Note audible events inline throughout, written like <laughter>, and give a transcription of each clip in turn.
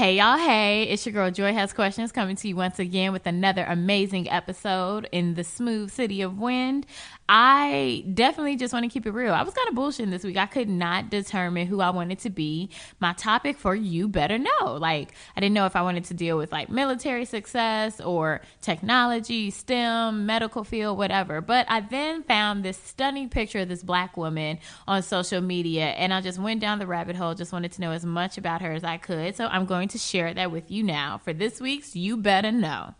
Hey y'all, hey, it's your girl Joy Has Questions coming to you once again with another amazing episode in the smooth city of wind. I definitely just want to keep it real. I was kind of bullshitting this week. I could not determine who I wanted to be. My topic for you better know. Like, I didn't know if I wanted to deal with like military success or technology, STEM, medical field, whatever. But I then found this stunning picture of this black woman on social media and I just went down the rabbit hole, just wanted to know as much about her as I could. So I'm going to share that with you now. For this week's You Better Know.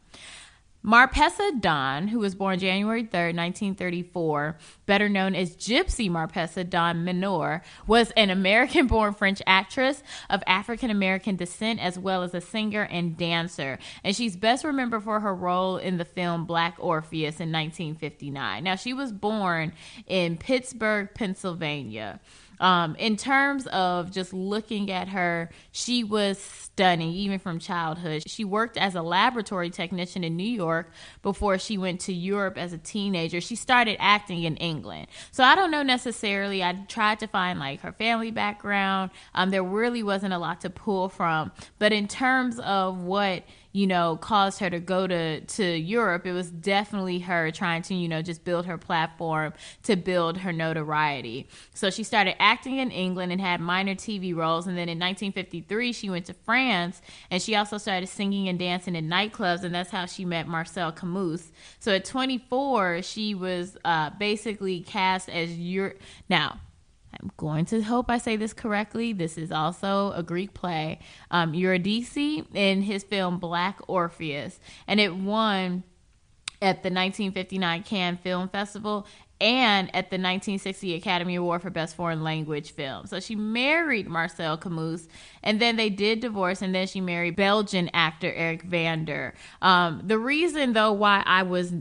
Marpessa Dawn, who was born January 3rd, 1934, better known as Gypsy Marpessa Dawn Minor, was an American born French actress of African American descent as well as a singer and dancer. And she's best remembered for her role in the film Black Orpheus in 1959. Now, she was born in Pittsburgh, Pennsylvania. Um, in terms of just looking at her, she was stunning, even from childhood. She worked as a laboratory technician in New York before she went to Europe as a teenager. She started acting in England. So I don't know necessarily. I tried to find like her family background. Um, there really wasn't a lot to pull from. But in terms of what you know, caused her to go to, to Europe, it was definitely her trying to, you know, just build her platform to build her notoriety. So she started acting in England and had minor TV roles. And then in 1953, she went to France and she also started singing and dancing in nightclubs. And that's how she met Marcel Camus. So at 24, she was uh, basically cast as your. Now, I'm going to hope I say this correctly. This is also a Greek play. Um, Eurydice in his film Black Orpheus, and it won at the 1959 Cannes Film Festival and at the 1960 Academy Award for Best Foreign Language Film. So she married Marcel Camus, and then they did divorce, and then she married Belgian actor Eric Vander. Um, the reason, though, why I was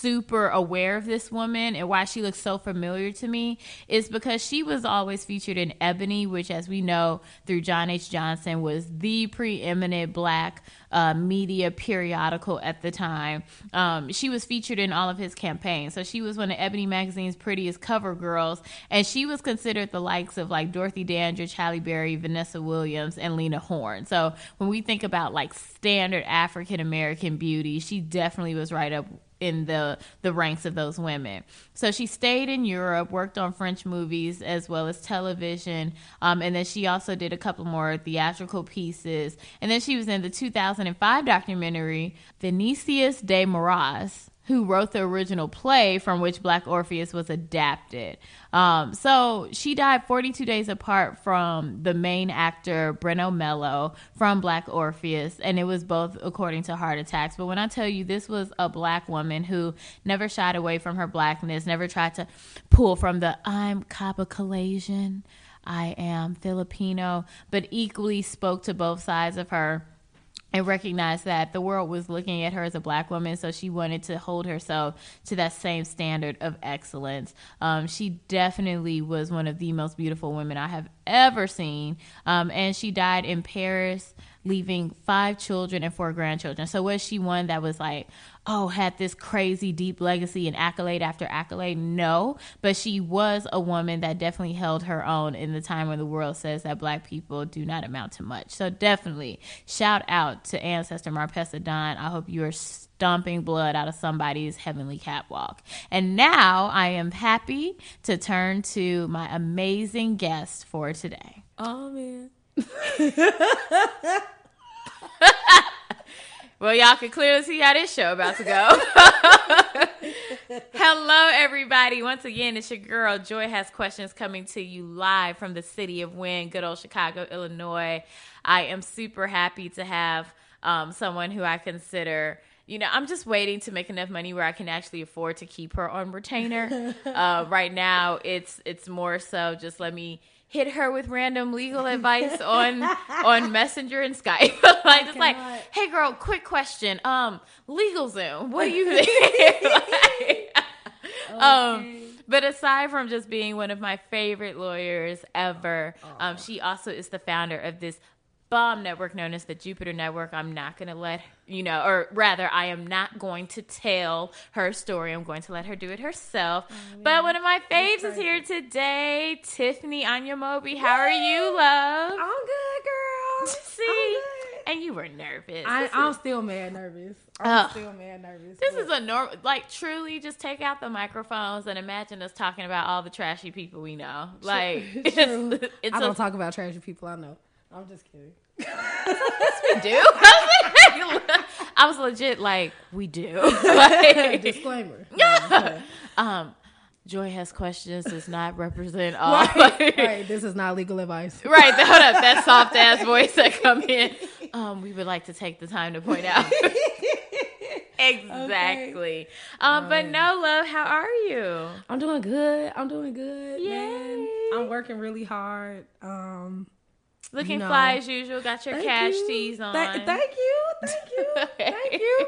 super aware of this woman and why she looks so familiar to me is because she was always featured in Ebony, which, as we know through John H. Johnson, was the preeminent black uh, media periodical at the time. Um, she was featured in all of his campaigns. So she was one of Ebony magazine's prettiest cover girls, and she was considered the likes of like Dorothy Dandridge, Halle Berry, Vanessa Williams, and Lena Horne. So when we think about like standard African American beauty, she definitely was right up in the the ranks of those women. So she stayed in Europe, worked on French movies as well as television, um, and then she also did a couple more theatrical pieces. And then she was in the 2005 documentary Vinicius de Moraes who wrote the original play from which Black Orpheus was adapted. Um, so she died 42 days apart from the main actor Breno Mello from Black Orpheus, and it was both according to heart attacks. But when I tell you this was a black woman who never shied away from her blackness, never tried to pull from the I'm Caucasian, I am Filipino, but equally spoke to both sides of her and recognized that the world was looking at her as a black woman, so she wanted to hold herself to that same standard of excellence. Um, she definitely was one of the most beautiful women I have ever seen, um, and she died in Paris leaving five children and four grandchildren. So was she one that was like, oh, had this crazy deep legacy and accolade after accolade? No, but she was a woman that definitely held her own in the time when the world says that black people do not amount to much. So definitely shout out to ancestor Marpessa Dawn. I hope you are stomping blood out of somebody's heavenly catwalk. And now I am happy to turn to my amazing guest for today. Oh man. Well, y'all can clearly see how this show about to go. Hello, everybody. Once again, it's your girl Joy has questions coming to you live from the city of Wind, good old Chicago, Illinois. I am super happy to have um, someone who I consider you know, I'm just waiting to make enough money where I can actually afford to keep her on retainer. <laughs> uh, right now, it's it's more so just let me hit her with random legal <laughs> advice on on Messenger and Skype. <laughs> like just like, hey girl, quick question. Um, LegalZoom, what do you <laughs> think? like, okay. Um, but aside from just being one of my favorite lawyers ever, um, she also is the founder of this bomb network known as the Jupiter Network. I'm not going to let, you know, or rather, I am not going to tell her story. I'm going to let her do it herself. Oh, but one of my faves is here today, Tiffany Anya Moby. How are you, love? I'm good, girl. <laughs> See, and you were nervous. I, I'm still mad nervous. I'm still mad nervous. This but- is a normal, like truly, just take out the microphones and imagine us talking about all the trashy people we know. Like, <laughs> it's, True. <laughs> it's I a don't talk about trashy people I know. I'm just kidding. <laughs> we do. <laughs> <laughs> I was legit like, we do. Like, Disclaimer. No, um, Joy has questions does not represent all. right, right. This is not legal advice. Right, hold up, that soft ass voice that come in. Um, we would like to take the time to point out. exactly. Um, but no, love, how are you? I'm doing good. I'm doing good, man. Yay. I'm working really hard. Um, Looking No. fly as usual. Got your thank cash you. tees on. Th- thank you, thank you, <laughs> thank you.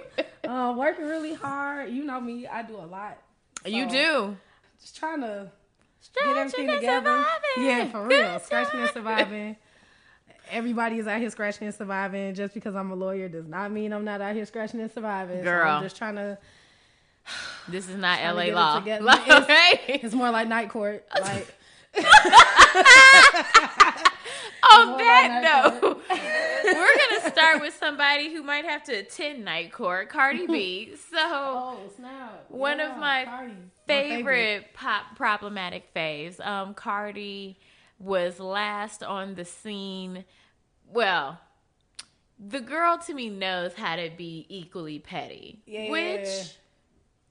Uh, working really hard. You know me. I do a lot. You do. Just trying to get everything together. surviving. Yeah, for real. Good Scratching and surviving. <laughs> Everybody is out here scratching and surviving. Just because I'm a lawyer does not mean I'm not out here scratching and surviving. So Girl. I'm just trying to. This is <sighs> not LA it law. together. Like, <laughs> It's- It's more like night court. Like On that note, <laughs> we're gonna start with somebody who might have to attend night court, Cardi B. So oh! One of my Cardi. My favorite pop problematic faves. Um, Cardi was last on the scene. Well, the girl to me knows how to be equally petty, Yeah. which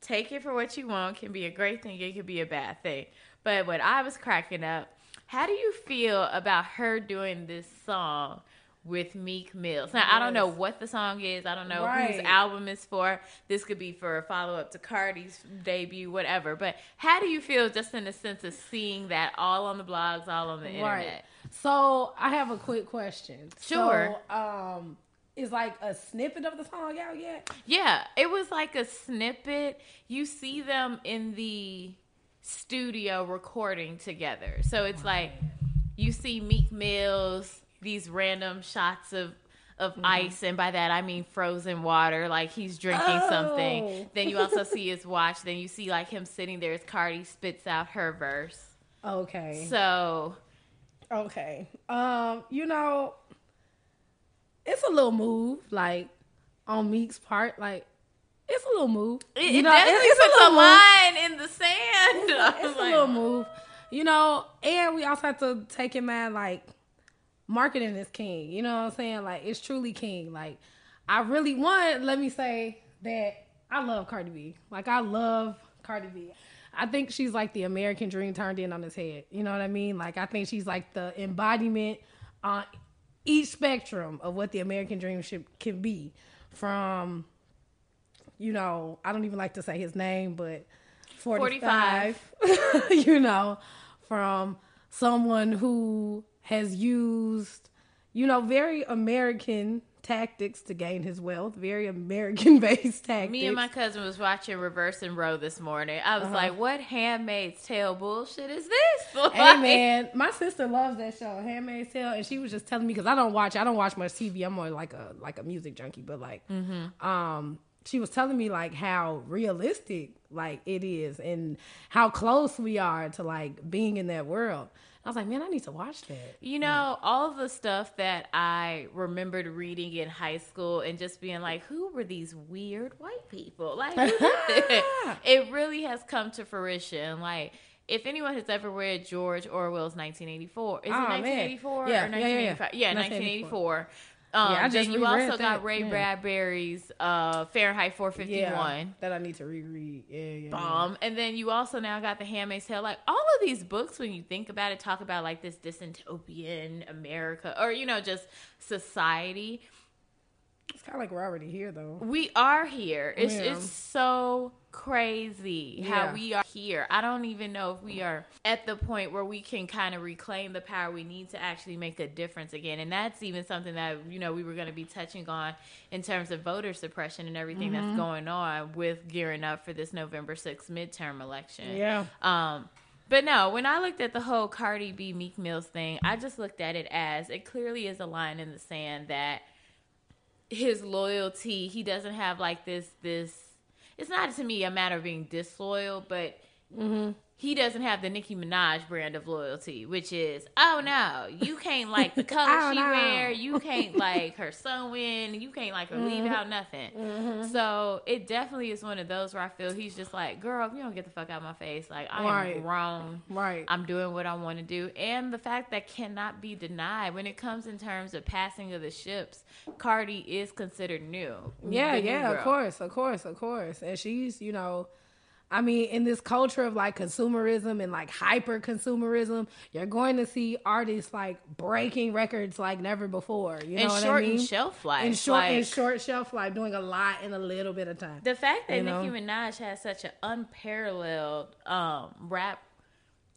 take it for what you want can be a great thing. It could be a bad thing. But when I was cracking up, how do you feel about her doing this song? With Meek Mills. Now I don't know what the song is. I don't know whose album is for. This could be for a follow up to Cardi's debut, whatever. But how do you feel just in the sense of seeing that all on the blogs, all on the internet? So I have a quick question. Sure. So, um, is like a snippet of the song out yet? Yeah, it was like a snippet. You see them in the studio recording together. So it's like you see Meek Mills, these random shots of of ice, and by that I mean frozen water, like he's drinking something. Oh. Then you also see his watch. Then you see like him sitting there as Cardi spits out her verse. Okay. So Okay. Um, you know, it's a little move, like on Meek's part, like it's a little move. it, you it definitely it's puts a, little move. line in the sand. It's, a- <laughs> it's a little move. You know, and we also have to take in mind like marketing is king. You know what I'm saying? Like it's truly king. Like I really want. Let me say that I love Cardi B. Like I love Cardi B. I think she's like the American dream turned in on his head. You know what I mean? Like I think she's like the embodiment on each spectrum of what the American dream should can be. From you know, I don't even like to say his name, but 45, <laughs> you know, from someone who has used, you know, very American tactics to gain his wealth, very American based <laughs> tactics. Me and my cousin was watching Reversing Roe this morning. I was Uh-huh. like, "What Handmaid's Tale bullshit is this?" Hey man, <laughs> my sister loves that show, Handmaid's Tale, and she was just telling me because I don't watch, I don't watch much TV. I'm more like a like a music junkie, but like, mm-hmm. um, she was telling me like how realistic like it is and how close we are to like being in that world. I was like, man, I need to watch that. You know, all the stuff that I remembered reading in high school and just being like, "Who were these weird white people?" Like, who did <laughs> this? it really has come to fruition. Like. If anyone has ever read George Orwell's 1984, is it Oh, man. 1984 Yeah, or yeah, yeah, yeah. 1985? Yeah, 1984. 1984. Um, Yeah, I just then you also got. Ray Yeah. Bradbury's uh, Fahrenheit 451. Yeah, that I need to reread. Yeah, yeah. yeah. bomb. And then you also now got the Handmaid's Tale. Like all of these books, when you think about it, talk about like this dystopian America or you know just society. It's kind of like we're already here though. We are here. It's Yeah. it's so crazy how we are here. I don't even know if we are at the point where we can kind of reclaim the power we need to actually make a difference again. And that's even something that you know we were going to be touching on in terms of voter suppression and everything Mm-hmm. that's going on with gearing up for this November 6th midterm election. Yeah. Um, but no, when I looked at the whole Cardi B Meek Mills thing, I just looked at it as it clearly is a line in the sand that his loyalty, he doesn't have like this this it's not to me a matter of being disloyal, but mm-hmm. He doesn't have the Nicki Minaj brand of loyalty, which is, oh no, you can't like the <laughs> color Oh, she no. wear, you can't like her sewing, you can't like her leave Mm-hmm. out nothing. So it definitely is one of those where I feel he's just like, girl, if you don't get the fuck out of my face, like I am Right. grown. Right. I'm doing what I want to do. And the fact that cannot be denied when it comes in terms of passing of the ships, Cardi is considered new. Yeah, the new yeah, of course, of course, of course. And she's, you know, I mean, in this culture of like consumerism and like hyper consumerism, you're going to see artists like breaking records like never before. You know And what short I mean? shelf life. and short and short shelf life, doing a lot in a little bit of time. The fact that You know? Nicki Minaj has such an unparalleled um, rap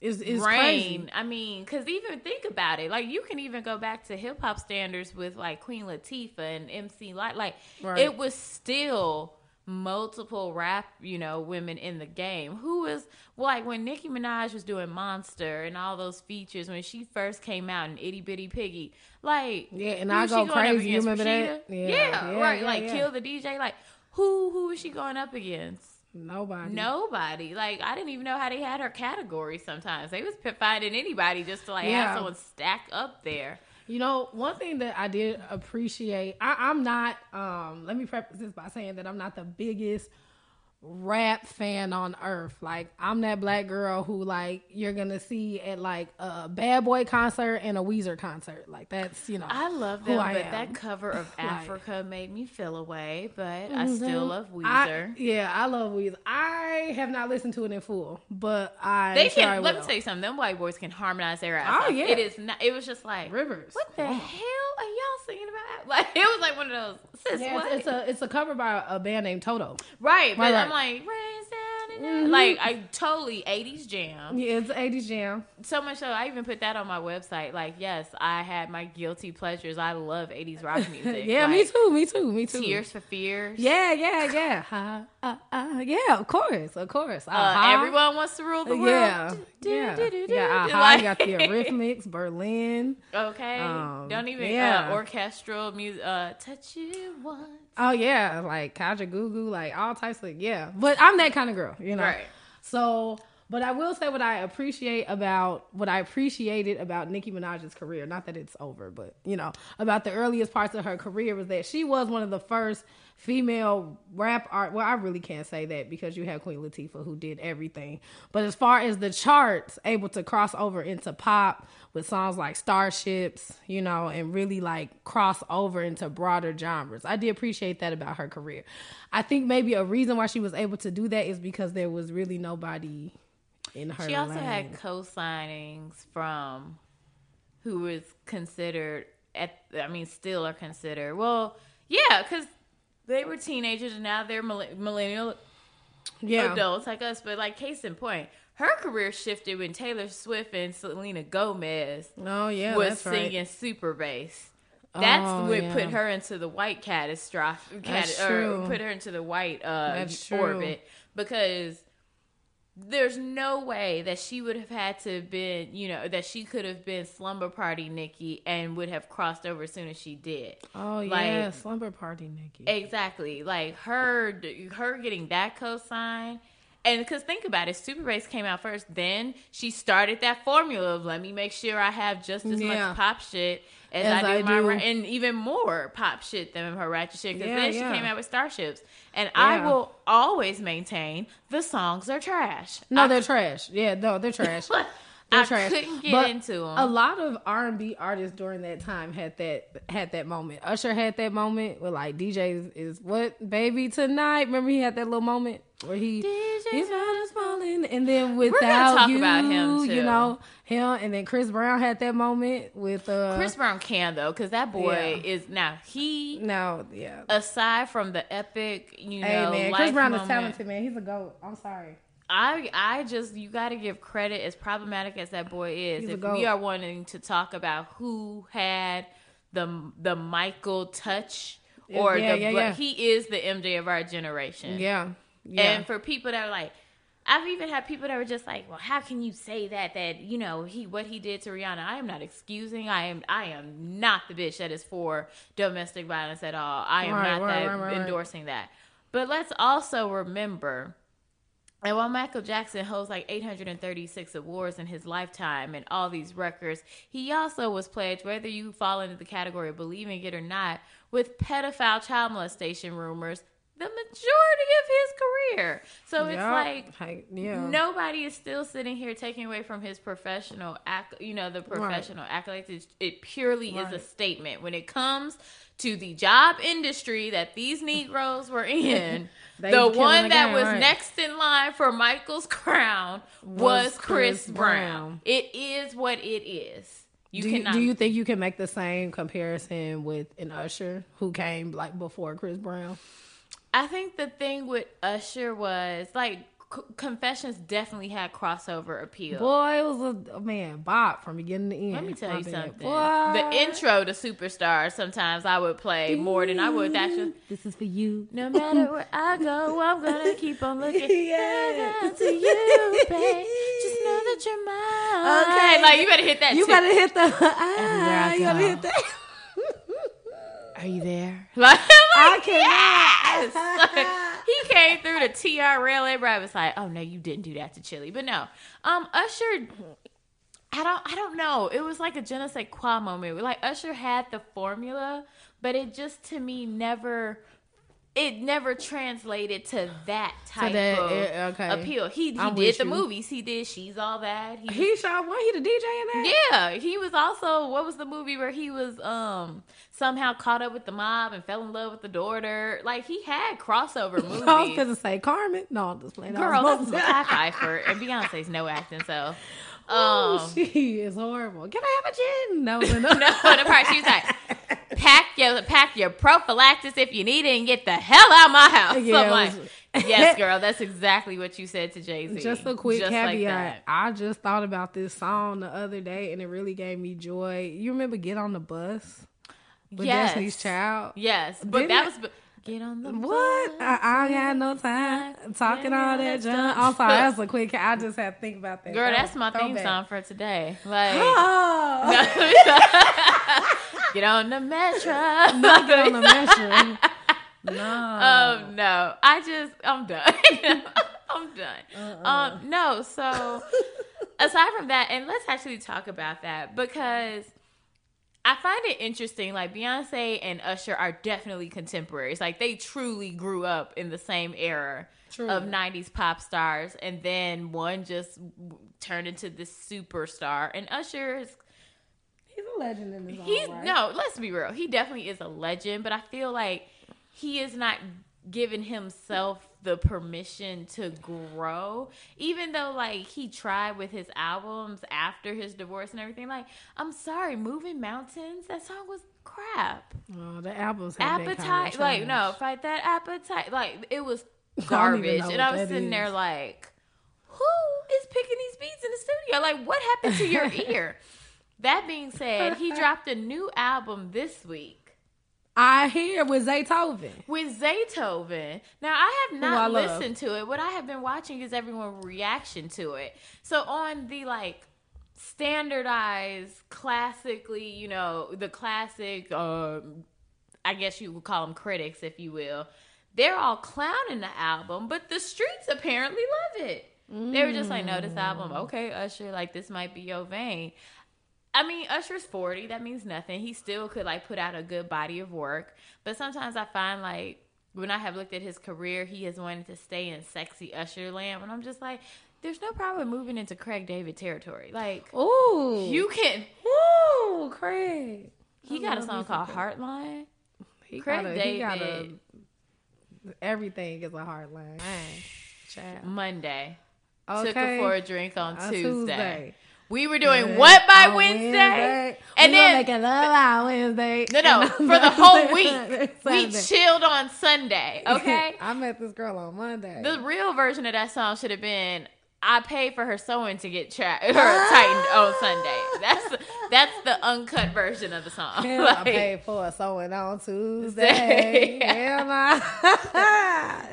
Is is reign. crazy. I mean, because even think about it. Like, you can even go back to hip hop standards with like Queen Latifah and MC Lyte. Like, Right. it was still multiple rap, you know, women in the game. Who was like when Nicki Minaj was doing Monster and all those features when she first came out in Itty Bitty Piggy. Like, Yeah, and I go crazy. You remember that? Yeah, Yeah, yeah, right. yeah, like, kill the DJ. Like, who who was she going up against? Nobody. Nobody. Like I didn't even know how they had her category. Sometimes they was finding anybody just to like have someone stack up there. You know, one thing that I did appreciate, I, I'm not, um, let me preface this by saying that I'm not the biggest rap fan on earth. Like, I'm that black girl who, like, you're gonna see at, like, a Bad Boy concert and a Weezer concert. Like, that's, you know. I love them, I but am. that cover of <laughs> Like- Africa made me feel away. But I still love Mm-hmm. I- Weezer. yeah, I love Weezer. I have not listened to it in full, but I. they can. Let me tell you something. Them white boys can harmonize their ass. Oh, off. yeah. It is not. It was just like Rivers. What the Oh. hell are y'all singing about? <laughs> Like it was like one of those. Sis, Yeah, what? it's, a it's a cover by a band named Toto. right, but Right, right. Like down like I totally 80s jam. Yeah, it's 80s jam. So much so, I even put that on my website. Like, yes, I had my guilty pleasures. I love 80s rock <laughs> music. yeah, me too, me too, me too. Tears for Fears. Yeah, yeah, yeah. Ha, uh, uh, yeah, of course, of course. Uh, Uh-huh. Everyone wants to rule the world. Yeah, Do, yeah, do, do, do, yeah. Uh-huh. Like- got the Eurythmics, Berlin. <laughs> Okay. Um, Don't even yeah. uh, orchestral music. Uh, touch you once. Oh yeah, like Kajagoogoo, like all types of yeah. But I'm that kind of girl, you know. Right. So, but I will say what I appreciate about what I appreciated about Nicki Minaj's career. Not that it's over, but you know, about the earliest parts of her career was that she was one of the first female rap art. Well, I really can't say that because you have Queen Latifah who did everything. But as far as the charts, able to cross over into pop with songs like Starships, you know, and really like cross over into broader genres. I did appreciate that about her career. I think maybe a reason why she was able to do that is because there was really nobody in her. She also lane. had co-signings from who was considered at. I mean, still are considered. Well, yeah, because they were teenagers and now they're millen- millennial yeah. adults like us. But like, case in point, her career shifted when Taylor Swift and Selena Gomez Oh yeah, was that's right. singing super bass. That's Oh, what yeah. put her into the white catastrophe, cat, or put her into the white uh, orbit because there's no way that she would have had to have been, you know, that she could have been slumber party Nikki and would have crossed over as soon as she did. Oh Like- yeah, slumber party, Nikki. Exactly. Like her her getting that cosign. And because think about it, Super Bass came out first. Then she started that formula of let me make sure I have just as Yeah. much pop shit as, As I do I my do. ra- and even more pop shit than her ratchet shit. Because Yeah, then she came out with Starships, and I will always maintain the songs are trash. No, I, they're trash. Yeah, no, they're trash. <laughs> I trash. couldn't get But into them. A lot of R and B artists during that time had that had that moment. Usher had that moment where like DJs is what baby tonight. Remember he had that little moment where he DJs he's not falling, and then without talk you, about him, too. you know him, and then Chris Brown had that moment with uh Chris Brown can though, because that boy Yeah. is now he. No, yeah. Aside from the epic, you know, man, Chris Brown is talented, man. He's a goat. I'm sorry. I I just you got to give credit as problematic as that boy is. He's if we are wanting to talk about who had the the Michael touch or Yeah, the yeah, yeah. he is the MJ of our generation. Yeah, yeah. And for people that are like I've even had people that were just like, "Well, how can you say that that, you know, he what he did to Rihanna? I am not excusing. I am I am not the bitch that is for domestic violence at all. I am Right, not right, that right. endorsing that. But let's also remember And while Michael Jackson holds like 836 awards in his lifetime and all these records, he also was pledged, whether you fall into the category of believing it or not, with pedophile child molestation rumors the majority of his career. So it's like Like, yeah. nobody is still sitting here taking away from his professional, acc- you know, the professional accolades. It, it purely is a statement when it comes to the job industry that these Negroes were <laughs> in. The one that was right. next in line for Michael's crown was, Was Chris, Chris Brown. Brown. It is what it is. You do, you, do you think you can make the same comparison with an Usher who came like before Chris Brown? I think the thing with Usher was like C- Confessions definitely had crossover appeal. Boy, it was a, a man bop from beginning to end. Let me tell My you bad. something. Boy. The intro to Superstar sometimes I would play more than I would actually. This is for you. No matter where I go, I'm gonna <laughs> keep on looking Yes. to you, babe. Just know that you're mine. Okay. like you better hit that. You too. gotta hit the. Everywhere Ah, I you gotta hit that. <laughs> Are you there? Like, <laughs> I <laughs> cannot. yes. he came through the TRL. Everybody was like, "Oh no, you didn't do that to Chili." But no, um, Usher. I don't. I don't know. It was like a je ne sais quoi moment. Like Usher had the formula, but it just to me never. It never translated to that type that, of eh, okay. appeal. He he I'm did the you. movies. He did. She's all that. He, He shot one. He the DJ in that. yeah, he was also what was the movie where he was um somehow caught up with the mob and fell in love with the daughter. Like he had crossover movies. <laughs> I was gonna say Carmen. No, I'm just playing. Girl, this is Mekhi and Beyonce's no acting. So, um, she is horrible. Can I have a gin? <laughs> No, no, no. no, the part she was like, <laughs> pack your pack your prophylaxis if you need it and get the hell out of my house. Yeah, like, was- yes, <laughs> girl, that's exactly what you said to Jay Z. Just a quick Just caveat. that. I just thought about this song the other day, and it really gave me joy. You remember "Get on the Bus" with Yes. Destiny's Child? Yes, but Didn't that was get on the What? bus. I, I ain't got no time talking all that that's junk. dumb. I'm sorry, that's a <laughs> quick. I just had to think about that. Girl, That that's was my theme throwback. song for today. Like, Oh. <laughs> get on the metro. Not get on the <laughs> metro. No. Um, no, I just, I'm done. I'm done. Uh-uh. Um, no, so aside from that, and let's actually talk about that because I find it interesting. Like Beyonce and Usher are definitely contemporaries. Like they truly grew up in the same era True. of '90s pop stars, and then one just turned into this superstar. And Usher is He's a legend in his own He's right. no, let's be real. He definitely is a legend, but I feel like he is not giving himself the permission to grow. Even though like he tried with his albums after his divorce and everything. Like, I'm sorry, Moving Mountains, that song was crap. Oh, the albums have been kinda Appetite, like no, fight that appetite. Like it was <laughs> garbage. know And I was sitting there is. like, who is picking these beats in the studio? Like, what happened to your <laughs> ear? That being said, he <laughs> dropped a new album this week I hear with Zaytoven. with Zaytoven. Now, I have I not love. listened to it. What I have been watching is everyone's reaction to it. So on the like standardized, classically, you know, the classic, um, I guess you would call them critics, if you will. They're all clowning the album, but the streets apparently love it. They were just like, no, this album, okay, Usher, like this might be your vein. I mean, Usher's 40. That means nothing. He still could like put out a good body of work. But sometimes I find like when I have looked at his career, he has wanted to stay in sexy Usher land. And I'm just like, there's no problem moving into Craig David territory. Like, Ooh. you can. Ooh, Craig. He got a song called Heartline. He Craig got a, he got a, David. everything is a hard line. Monday. Okay. Took her for a drink on On Tuesday. Tuesday. We were doing what by On Wednesday? And And we then making love on Wednesday. No, no, <laughs> for the whole <laughs> week. We chilled on Sunday, <laughs> okay? I met this girl on Monday. the real version of that song should have been I paid for her sewing to get tra- her ah! tightened on Sunday. That's that's the uncut version of the song. Hell, Like, I paid for a sewing on Tuesday. Nah.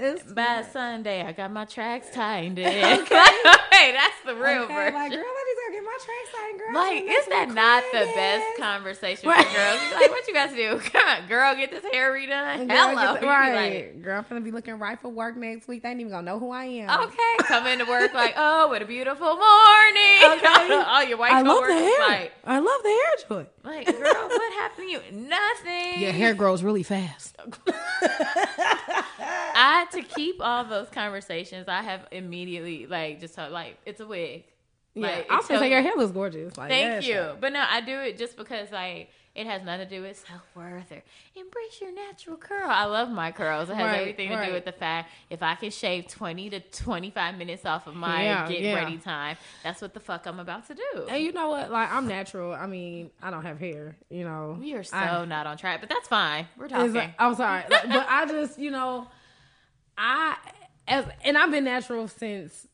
it's by Sunday, I got my tracks tightened in. Okay, that's the real okay, version. like, girl, To get my trace ain't girl. Like, is that not the best conversation for girls? Like, what you got to do? <laughs> Come on, girl, get this hair redone. Girl, Hello. the- <laughs> right. like, girl, I'm gonna be looking right for work next week. They ain't even gonna know who I am. okay, <laughs> come into work like, oh, what a beautiful morning. Okay. All your white I love the hair. like, I love the hair joint. like, girl, what happened to you? Nothing. Your hair grows really fast. I to keep all those conversations, I have immediately like just like it's a wig. Yeah, Like, I was gonna say your hair looks gorgeous. Like, Thank you, but no, I do it just because like it has nothing to do with self worth or embrace your natural curl. I love my curls. It has Right, everything to right. do with the fact if I can shave twenty to twenty five minutes off of my Yeah, get yeah. ready time, that's what the fuck I'm about to do. And you know what? Like, I'm natural. I mean, I don't have hair. You know, we are so I- not on track, but that's fine. We're talking. like- I'm sorry, but I just, you know, I as and I've been natural since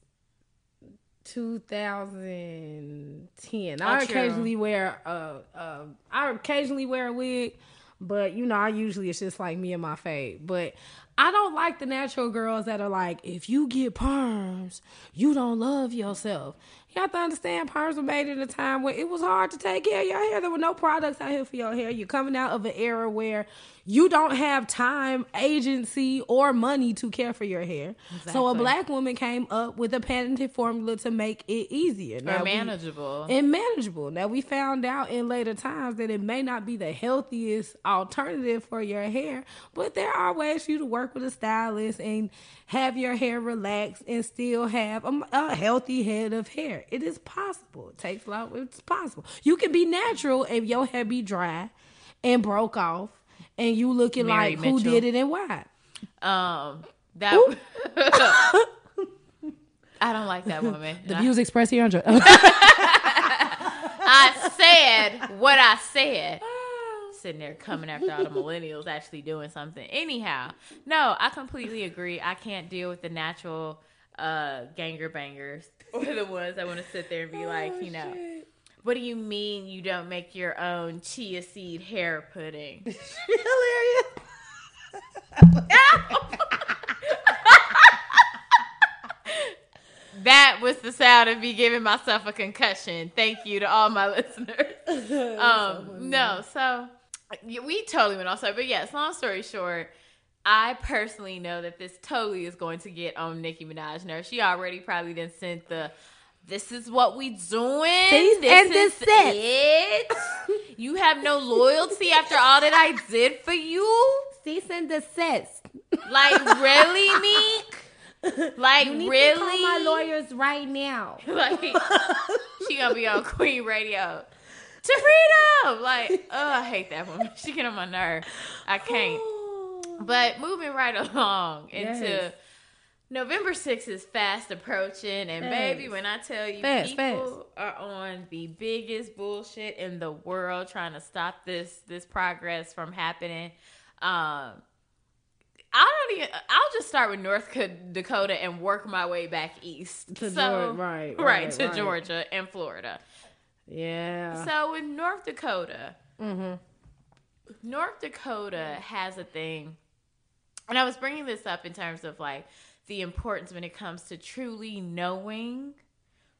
2010. I Oh, true. occasionally wear a, a I occasionally wear a wig, but you know, I usually it's just like me and my fade. But I don't like the natural girls that are like, if you get perms, you don't love yourself. You have to understand perms were made at a time where it was hard to take care of your hair. There were no products out here for your hair. You're coming out of an era where you don't have time, agency, or money to care for your hair. So a black woman came up with a patented formula to make it easier. or Now, we- manageable. and manageable. Now we found out in later times that it may not be the healthiest alternative for your hair, but there are ways for you to work with a stylist and have your hair relaxed and still have a, a healthy head of hair. It is possible. It takes a lot. It's possible. You can be natural if your hair be dry and broke off, and you looking Mary like who did it and why. um, that. <laughs> I don't like that <laughs> woman. The I- views expressed here on. I said what I said. <laughs> Sitting there coming after all the millennials actually doing something. Anyhow, no, I completely agree. I can't deal with the natural uh ganger bangers or the ones that want to sit there and be like, you know, what do you mean you don't make your own chia seed hair pudding? <laughs> hilarious. <laughs> that was the sound of me giving myself a concussion. Thank you to all my listeners. <laughs> um, no, so we totally went off side, but yes. Long story short, I personally know that this totally is going to get on Nicki Minaj nerves. She already probably then sent the. This is what we doing. Cease this and is desist." it. <laughs> You have no loyalty after all that I did for you. Cease and desist. Like <laughs> really, Meek. Like really. to call my lawyers right now. <laughs> like she gonna be on Queen Radio. To freedom! Like, oh, I hate that woman. She get on my nerve. I can't. <gasps> But moving right along into Yes. November 6th is fast approaching, and Fast. baby, when I tell you Fast, people are on the biggest bullshit in the world trying to stop this this progress from happening. Um I don't even. I'll just start with North Dakota and work my way back east To so, Geor- right, right, <laughs> right, to right. Georgia and Florida. Yeah. So in North Dakota, mm-hmm. North Dakota has a thing, and I was bringing this up in terms of like the importance when it comes to truly knowing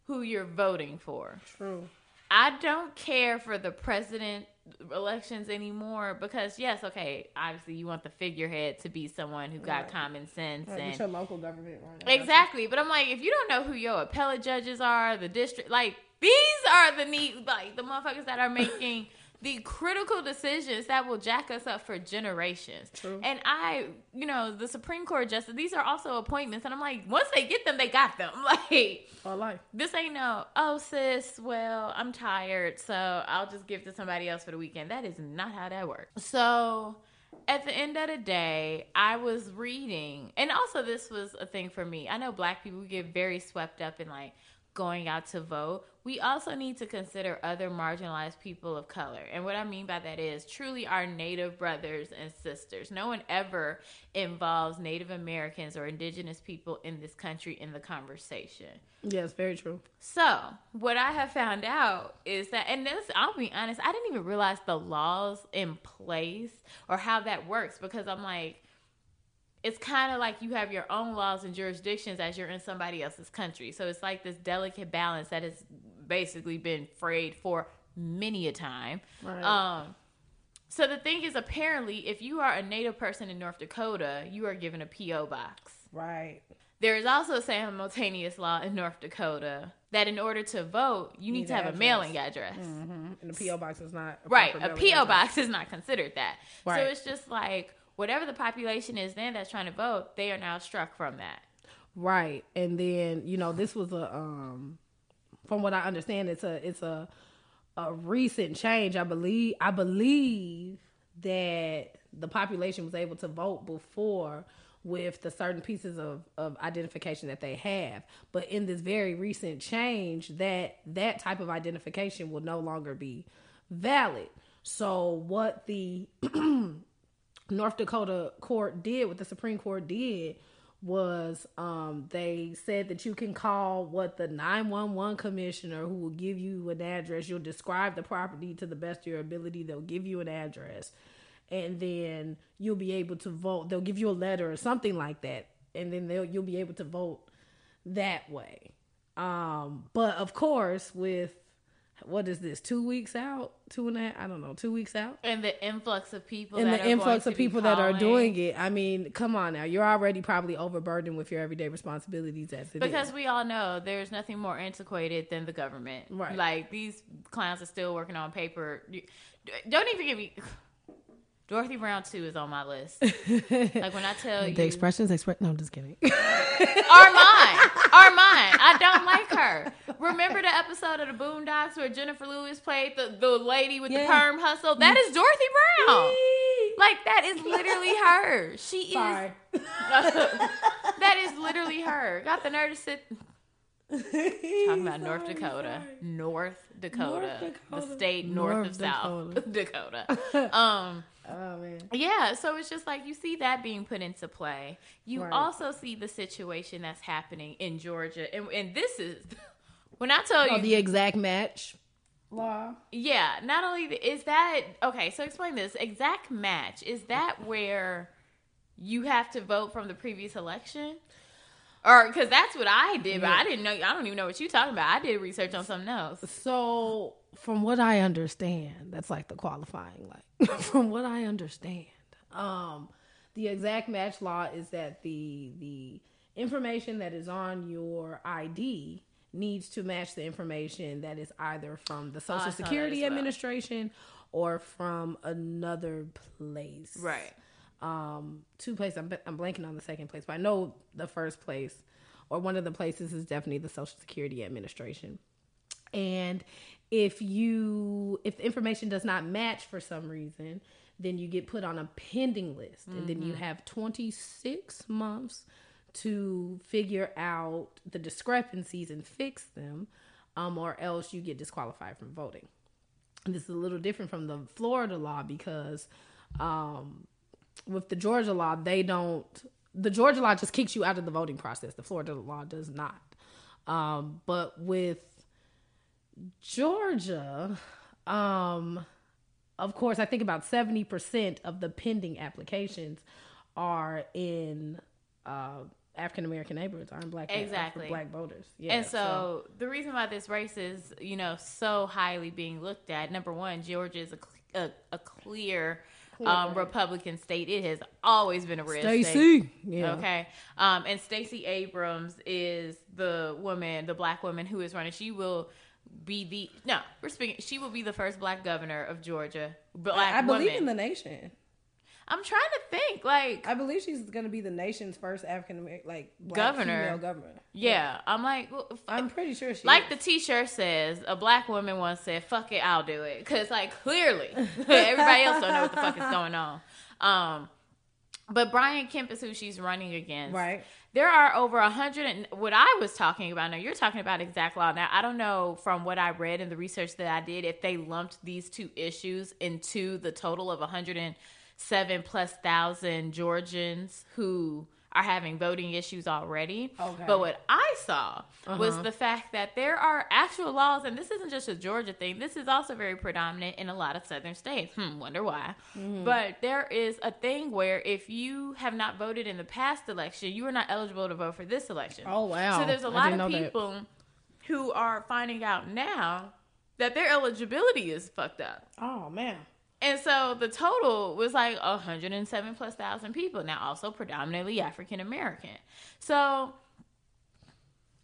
who you're voting for. True. I don't care for the president elections anymore because yes, okay, obviously you want the figurehead to be someone who got Right. common sense Right, and your local government. Right? Exactly, but I'm like, if you don't know who your appellate judges are, the district, like these are the neat, like the motherfuckers that are making <laughs> the critical decisions that will jack us up for generations. True. And I, you know, the Supreme Court justice, these are also appointments, and I'm like, once they get them, they got them. <laughs> Like For life. this ain't no, oh sis, well, I'm tired, so I'll just give to somebody else for the weekend. That is not how that works. So at the end of the day, I was reading, and also this was a thing for me. I know black people get very swept up in like going out to vote. We also need to consider other marginalized people of color. And what I mean by that is truly our Native brothers and sisters. No one ever involves Native Americans or indigenous people in this country in the conversation. Yes, very true. So, what I have found out is that, and this, I'll be honest, I didn't even realize the laws in place or how that works because I'm like, it's kind of like you have your own laws and jurisdictions as you're in somebody else's country. So it's like this delicate balance that has basically been frayed for many a time. Right. Um, so the thing is, apparently, if you are a Native person in North Dakota, you are given a PO box. Right. There is also a simultaneous law in North Dakota that in order to vote, you need, Need to have address. a mailing address. hmm And the PO box is not a Right. A PO address. box is not considered that. Right. So it's just like whatever the population is then that's trying to vote, they are now struck from that. Right. And then, you know, this was a um from what I understand it's a it's a a recent change. I believe I believe that the population was able to vote before with the certain pieces of, of identification that they have. But in this very recent change, that that type of identification will no longer be valid. So what the <clears throat> North Dakota court did, what the Supreme Court did, was um, they said that you can call what the 911 commissioner who will give you an address. You'll describe the property to the best of your ability. They'll give you an address. And then you'll be able to vote. They'll give you a letter or something like that. And then they'll you'll be able to vote that way. Um, but of course, with what is this? Two weeks out, two and a half. I don't know, two weeks out And the influx of people and that the are influx going of people that are doing it. I mean, come on now. You're already probably overburdened with your everyday responsibilities as it is. Because we all know there's nothing more antiquated than the government. Right. Like these clowns are still working on paper. Don't even give me. Dorothy Brown too is on my list. <laughs> like when I tell you, the expressions, express. No, I'm just kidding. <laughs> Armine, Armine, I don't like her. Remember the episode of the Boondocks where Jennifer Lewis played the, the lady with the perm hustle? That is Dorothy Brown. Like that is literally her. She Sorry. is. <laughs> <laughs> that is literally her. Got the nerve to sit talking about <laughs> North Dakota, sorry. North Dakota, North the state north, North of South <laughs> <laughs> Dakota. Dakota. Um, Oh man. yeah, so it's just like you see that being put into play. You Right. also see the situation that's happening in Georgia, and and this is when I tell Oh, you, the exact match law. yeah. Not only is that okay, so explain this exact match. Is that where you have to vote from the previous election? Or because that's what I did, but Yeah. I didn't know. I don't even know what you're talking about. I did research on something else. So, from what I understand, that's like the qualifying. Like, <laughs> from what I understand, um, the exact match law is that the the information that is on your ID needs to match the information that is either from the Social that Security well. Administration or from another place. Right. Um, two places. I'm, I'm blanking on the second place, but I know the first place or one of the places is definitely the Social Security Administration. And if you if the information does not match for some reason, then you get put on a pending list, and then you have 26 months to figure out the discrepancies and fix them, um, or else you get disqualified from voting. And this is a little different from the Florida law because um, with the Georgia law, they don't. The Georgia law just kicks you out of the voting process. The Florida law does not. Um, but with Georgia, um, of course, I think about seventy percent of the pending applications are in uh, African American neighborhoods, are in black Exactly. black voters. Yeah, and so, the reason why this race is, you know, so highly being looked at, number one, Georgia is a, a, a clear um, Republican state. It has always been a red state. Stacey, yeah, Okay. Um, and Stacey Abrams is the woman, the black woman who is running. She will be the no, we're speaking. She will be the first black governor of Georgia. Black I, I believe woman. in the nation. I'm trying to think. Like, I believe she's going to be the nation's first African American, like Governor. female governor. yeah, I'm like, well, I'm pretty sure she. like is. the T-shirt says, a black woman once said, "Fuck it, I'll do it," because like clearly <laughs> <laughs> everybody else don't know what the fuck is going on. Um, but Brian Kemp is who she's running against. right. There are over a hundred and what I was talking about. Now you're talking about exact law. Now I don't know from what I read in the research that I did if they lumped these two issues into the total of 107 plus thousand Georgians who are having voting issues already. Okay. But what I saw was the fact that there are actual laws, and this isn't just a Georgia thing. This is also very predominant in a lot of southern states. Hmm, wonder why. But there is a thing where if you have not voted in the past election, you are not eligible to vote for this election. Oh wow. So there's a lot of know that. people who are finding out now that their eligibility is fucked up. Oh man. And so the total was like 107 plus thousand people. Now, also predominantly African American. So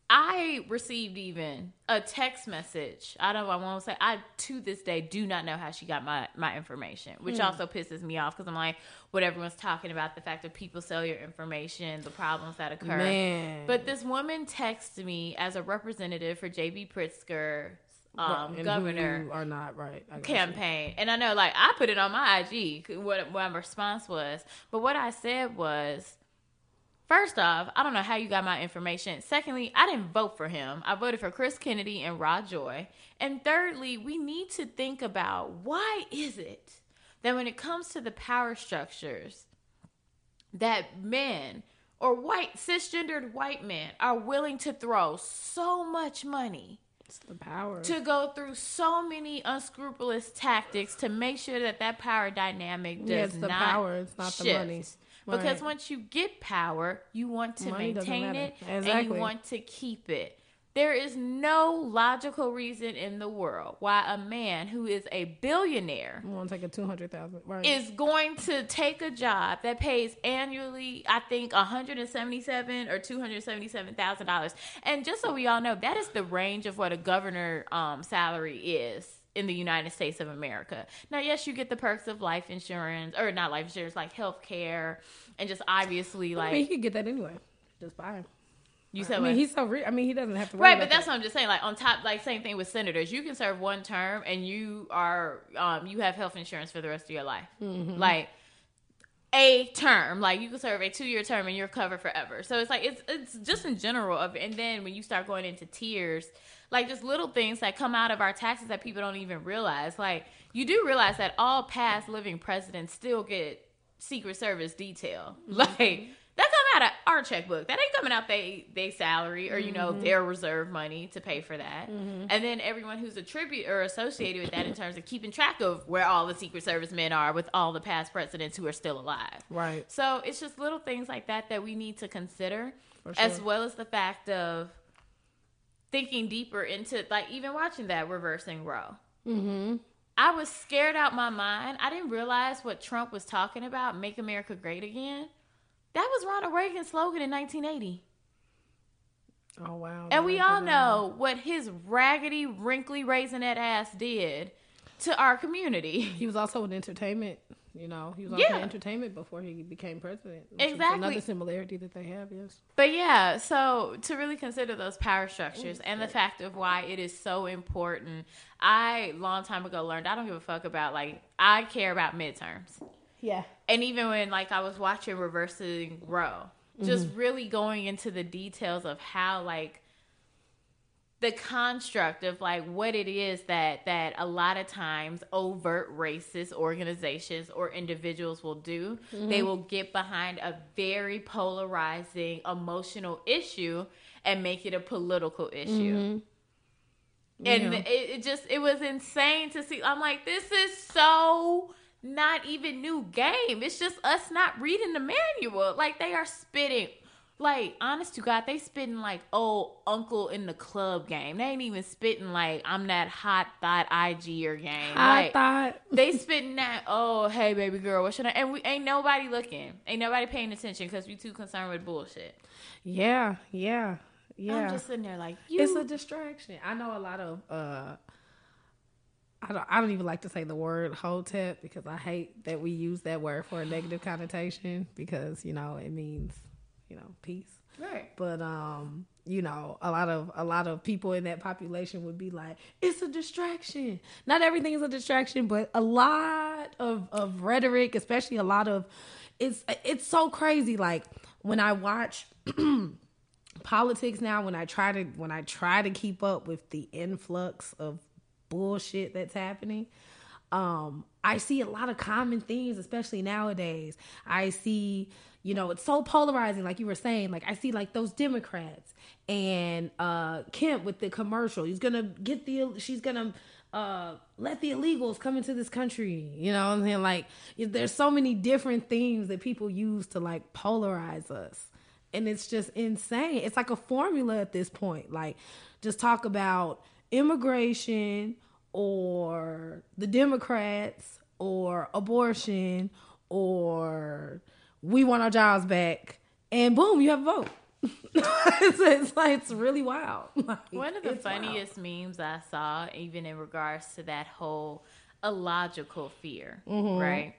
I received even a text message. I don't. I won't say. I to this day do not know how she got my my information, which Hmm. also pisses me off because I'm like, what everyone's talking about the fact that people sell your information, the problems that occur. Man. But this woman texted me as a representative for JB Pritzker, um, governor are not right. Got you. campaign. And I know, like, I put it on my IG, what, what my response was. But what I said was, first off, I don't know how you got my information. Secondly, I didn't vote for him. I voted for Chris Kennedy and Ra Joy. And thirdly, we need to think about why is it that when it comes to the power structures, that men or white cisgendered white men are willing to throw so much money It's the power. to go through so many unscrupulous tactics to make sure that that power dynamic does Yeah, it's the not power, it's not the shift. money. Because once you get power, you want to Money maintain it and you want to keep it. There is no logical reason in the world why a man who is a billionaire take a two hundred thousand. Right. is going to take a job that pays annually, I think, one hundred and seventy-seven or two hundred seventy-seven thousand dollars. And just so we all know, that is the range of what a governor um, salary is in the United States of America. Now, yes, you get the perks of life insurance, or not life insurance, like health care, and just obviously, like I mean, he could get that anyway. Just buy. You said, I mean, what? he's so rich. I mean, he doesn't have to. Worry Right, but that's that. what I'm just saying. Like on top, like same thing with senators. You can serve one term and you are, um, you have health insurance for the rest of your life. Mm-hmm. Like a term, like you can serve a two year term and you're covered forever. So it's like it's it's just in general of, and then when you start going into tiers, like just little things that come out of our taxes that people don't even realize. Like you do realize that all past living presidents still get Secret Service detail, <laughs> Mm-hmm. like. That come out of our checkbook. That ain't coming out they they salary or you know Mm-hmm. their reserve money to pay for that. And then everyone who's attributed or associated with that in terms of keeping track of where all the Secret Service men are with all the past presidents who are still alive. Right. So it's just little things like that that we need to consider, For as well as the fact of thinking deeper into like even watching that reversing Roe. Mm-hmm. I was scared out my mind. I didn't realize what Trump was talking about, "Make America Great Again." That was Ronald Reagan's slogan in 1980. Oh wow. And we all that. know what his raggedy, wrinkly, raisinette ass did to our community. <laughs> he was also in entertainment. You know, he was also Yeah. in entertainment before he became president. which is Exactly. Another similarity that they have. Yes. But yeah, so to really consider those power structures and the fact of why it is so important, I long time ago learned I don't give a fuck about like I care about midterms. Yeah. And even when like I was watching Reversing Roe, just mm-hmm. really going into the details of how like the construct of like what it is that that a lot of times overt racist organizations or individuals will do. They mm-hmm. will get behind a very polarizing emotional issue and make it a political issue. Mm-hmm. And Yeah. it, it just it was insane to see. I'm like this is so not even new game. It's just us not reading the manual. Like they are spitting. Like honest to god they spitting like old uncle in the club game. They ain't even spitting like i'm that hot thought ig or game. I like, thought. they <laughs> spitting that oh hey baby girl what should i and we ain't nobody looking. Ain't nobody paying attention because we too concerned with bullshit. Yeah, yeah, yeah. i'm just sitting there like you it's a distraction. I know a lot of uh I don't I don't even like to say the word hotep because I hate that we use that word for a negative <sighs> connotation because, you know, it means, you know, peace. right But um, you know, a lot of a lot of people in that population would be like, it's a distraction. Not everything is a distraction, but a lot of of rhetoric, especially a lot of it's it's so crazy. Like when I watch <clears throat> politics now, when I try to when I try to keep up with the influx of bullshit that's happening, um, I see a lot of common themes, especially nowadays. I see, you know, it's so polarizing, like you were saying. Like I see like those Democrats and uh Kemp with the commercial. He's gonna get the she's gonna uh let the illegals come into this country. You know what I'm saying? Like there's so many different themes that people use to like polarize us. and it's just insane. It's like a formula at this point. Like, just talk about immigration or the Democrats or abortion or we want our jobs back, and boom, you have a vote. <laughs> it's, it's, like it's really wild. <laughs> Like, One of the funniest wild. memes I saw, even in regards to that whole illogical fear, mm-hmm. right?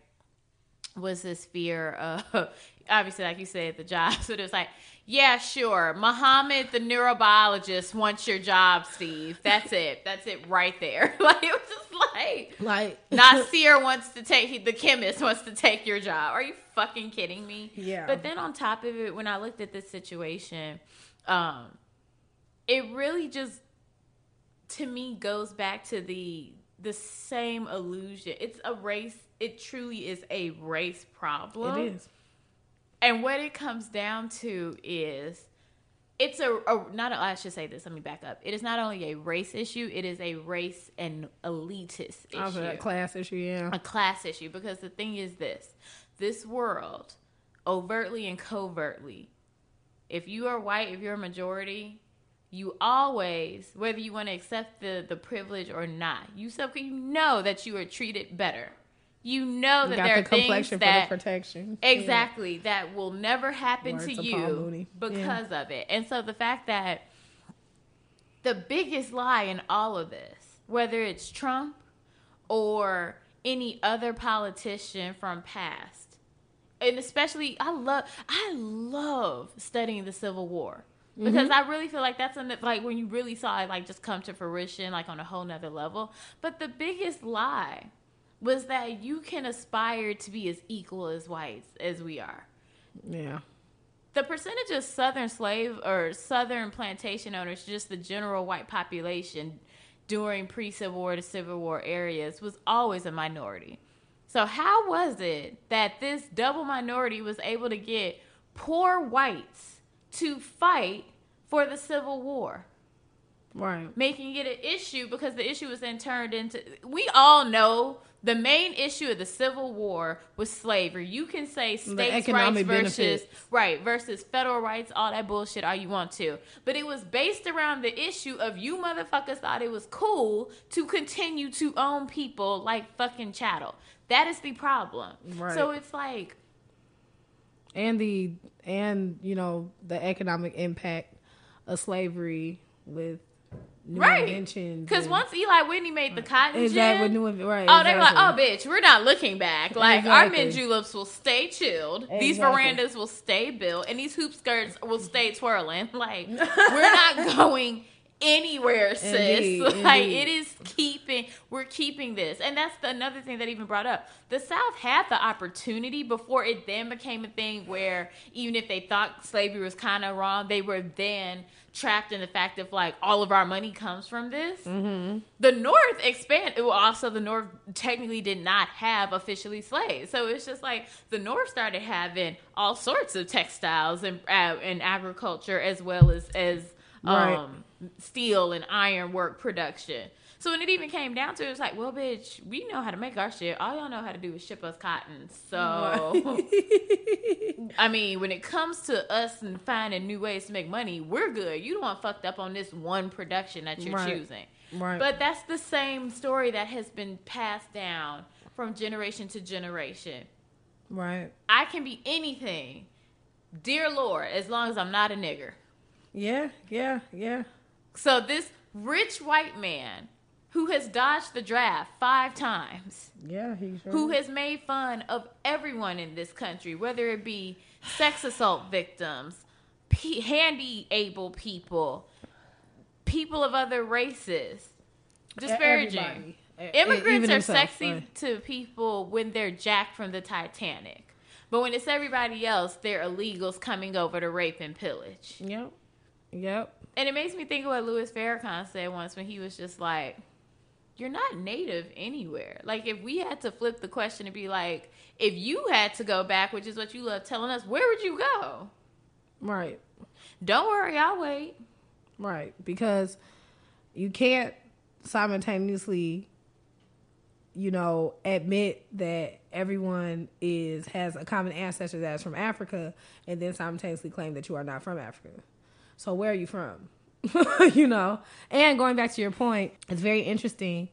Was this fear of <laughs> obviously, like you said, the job. <laughs> So it was like, yeah, sure. Muhammad, the neurobiologist, wants your job, Steve. That's it. That's it right there. <laughs> Like it was just like, like Nasir wants to take the chemist wants to take your job. Are you fucking kidding me? Yeah. But then on top of it, when I looked at this situation, um, it really just to me goes back to the the same illusion. It's a race. It truly is a race problem. It is and what it comes down to is it's a, a not a, I should say this. Let me back up. It is not only a race issue; it is a race and elitist issue, a class issue, yeah, a class issue. Because the thing is this: this world, overtly and covertly, if you are white, if you're a majority, you always, whether you want to accept the the privilege or not, you so you know that you are treated better you know that there are things that protection exactly yeah. that will never happen Words to you because yeah. of it. And so the fact that the biggest lie in all of this, whether it's Trump or any other politician from past, and especially I love I love studying the Civil War because mm-hmm. I really feel like that's an, like when you really saw it like just come to fruition like on a whole nother level. But the biggest lie was that you can aspire to be as equal as whites as we are. Yeah. The percentage of Southern slave or Southern plantation owners, just the general white population during pre Civil War to Civil War areas, was always a minority. So, how was it that this double minority was able to get poor whites to fight for the Civil War? Right. Making it an issue because the issue was then turned into. We all know the main issue of the Civil War was slavery. You can say states' rights versus benefits. right versus federal rights, all that bullshit, all you want to. But it was based around the issue of you motherfuckers thought it was cool to continue to own people like fucking chattel. That is the problem. Right. So it's like and the and you know the economic impact of slavery with new right. inventions. Because once Eli Whitney made the cotton exactly, gin, new, right, oh, they were like, oh, bitch, we're not looking back. Like, exactly. our mint juleps will stay chilled. Exactly. These verandas will stay built. And these hoop skirts will stay twirling. <laughs> Like, <laughs> we're not going anywhere, sis. Indeed, <laughs> like indeed. it is keeping we're keeping this. And that's the, another thing that even brought up. The South had the opportunity before it then became a thing where even if they thought slavery was kind of wrong, they were then trapped in the fact of like all of our money comes from this. Mm-hmm. The North expanded. Also the North technically did not have officially slaves, so it's just like the North started having all sorts of textiles and uh, and agriculture as well as as um, right. Steel and iron work production. So when it even came down to it, it's like, well, bitch, we know how to make our shit. All y'all know how to do is ship us cotton. So, <laughs> I mean, when it comes to us and finding new ways to make money, we're good. You don't want fucked up on this one production that you're right. choosing. Right. But that's the same story that has been passed down from generation to generation. Right. I can be anything, dear Lord, as long as I'm not a nigger. Yeah, yeah, yeah. So this rich white man who has dodged the draft five times. Yeah, he sure Who has made fun of everyone in this country, whether it be sex assault victims, p- handy able people, people of other races, disparaging. Immigrants are sexy to people when they're jacked from the Titanic. But when it's everybody else, they're illegals coming over to rape and pillage. Yep. Yep. And it makes me think of what Louis Farrakhan said once when he was just like, you're not native anywhere. Like if we had to flip the question and be like, if you had to go back, which is what you love telling us, where would you go? Right. Don't worry, I'll wait. Right, because you can't simultaneously you know, admit that everyone is has a common ancestor that is from Africa, and then simultaneously claim that you are not from Africa. So where are you from? <laughs> you know, and going back to your point, it's very interesting.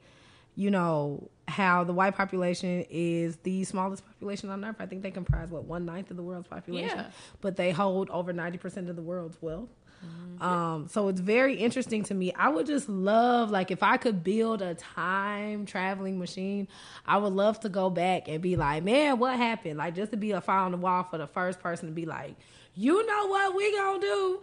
You know how the white population is the smallest population on earth. I think they comprise what one ninth of the world's population, Yeah. but they hold over ninety percent of the world's wealth. Um, so it's very interesting to me. I would just love, like, if I could build a time traveling machine, I would love to go back and be like, man, what happened? Like, just to be a fly on the wall for the first person to be like, you know what we gonna do?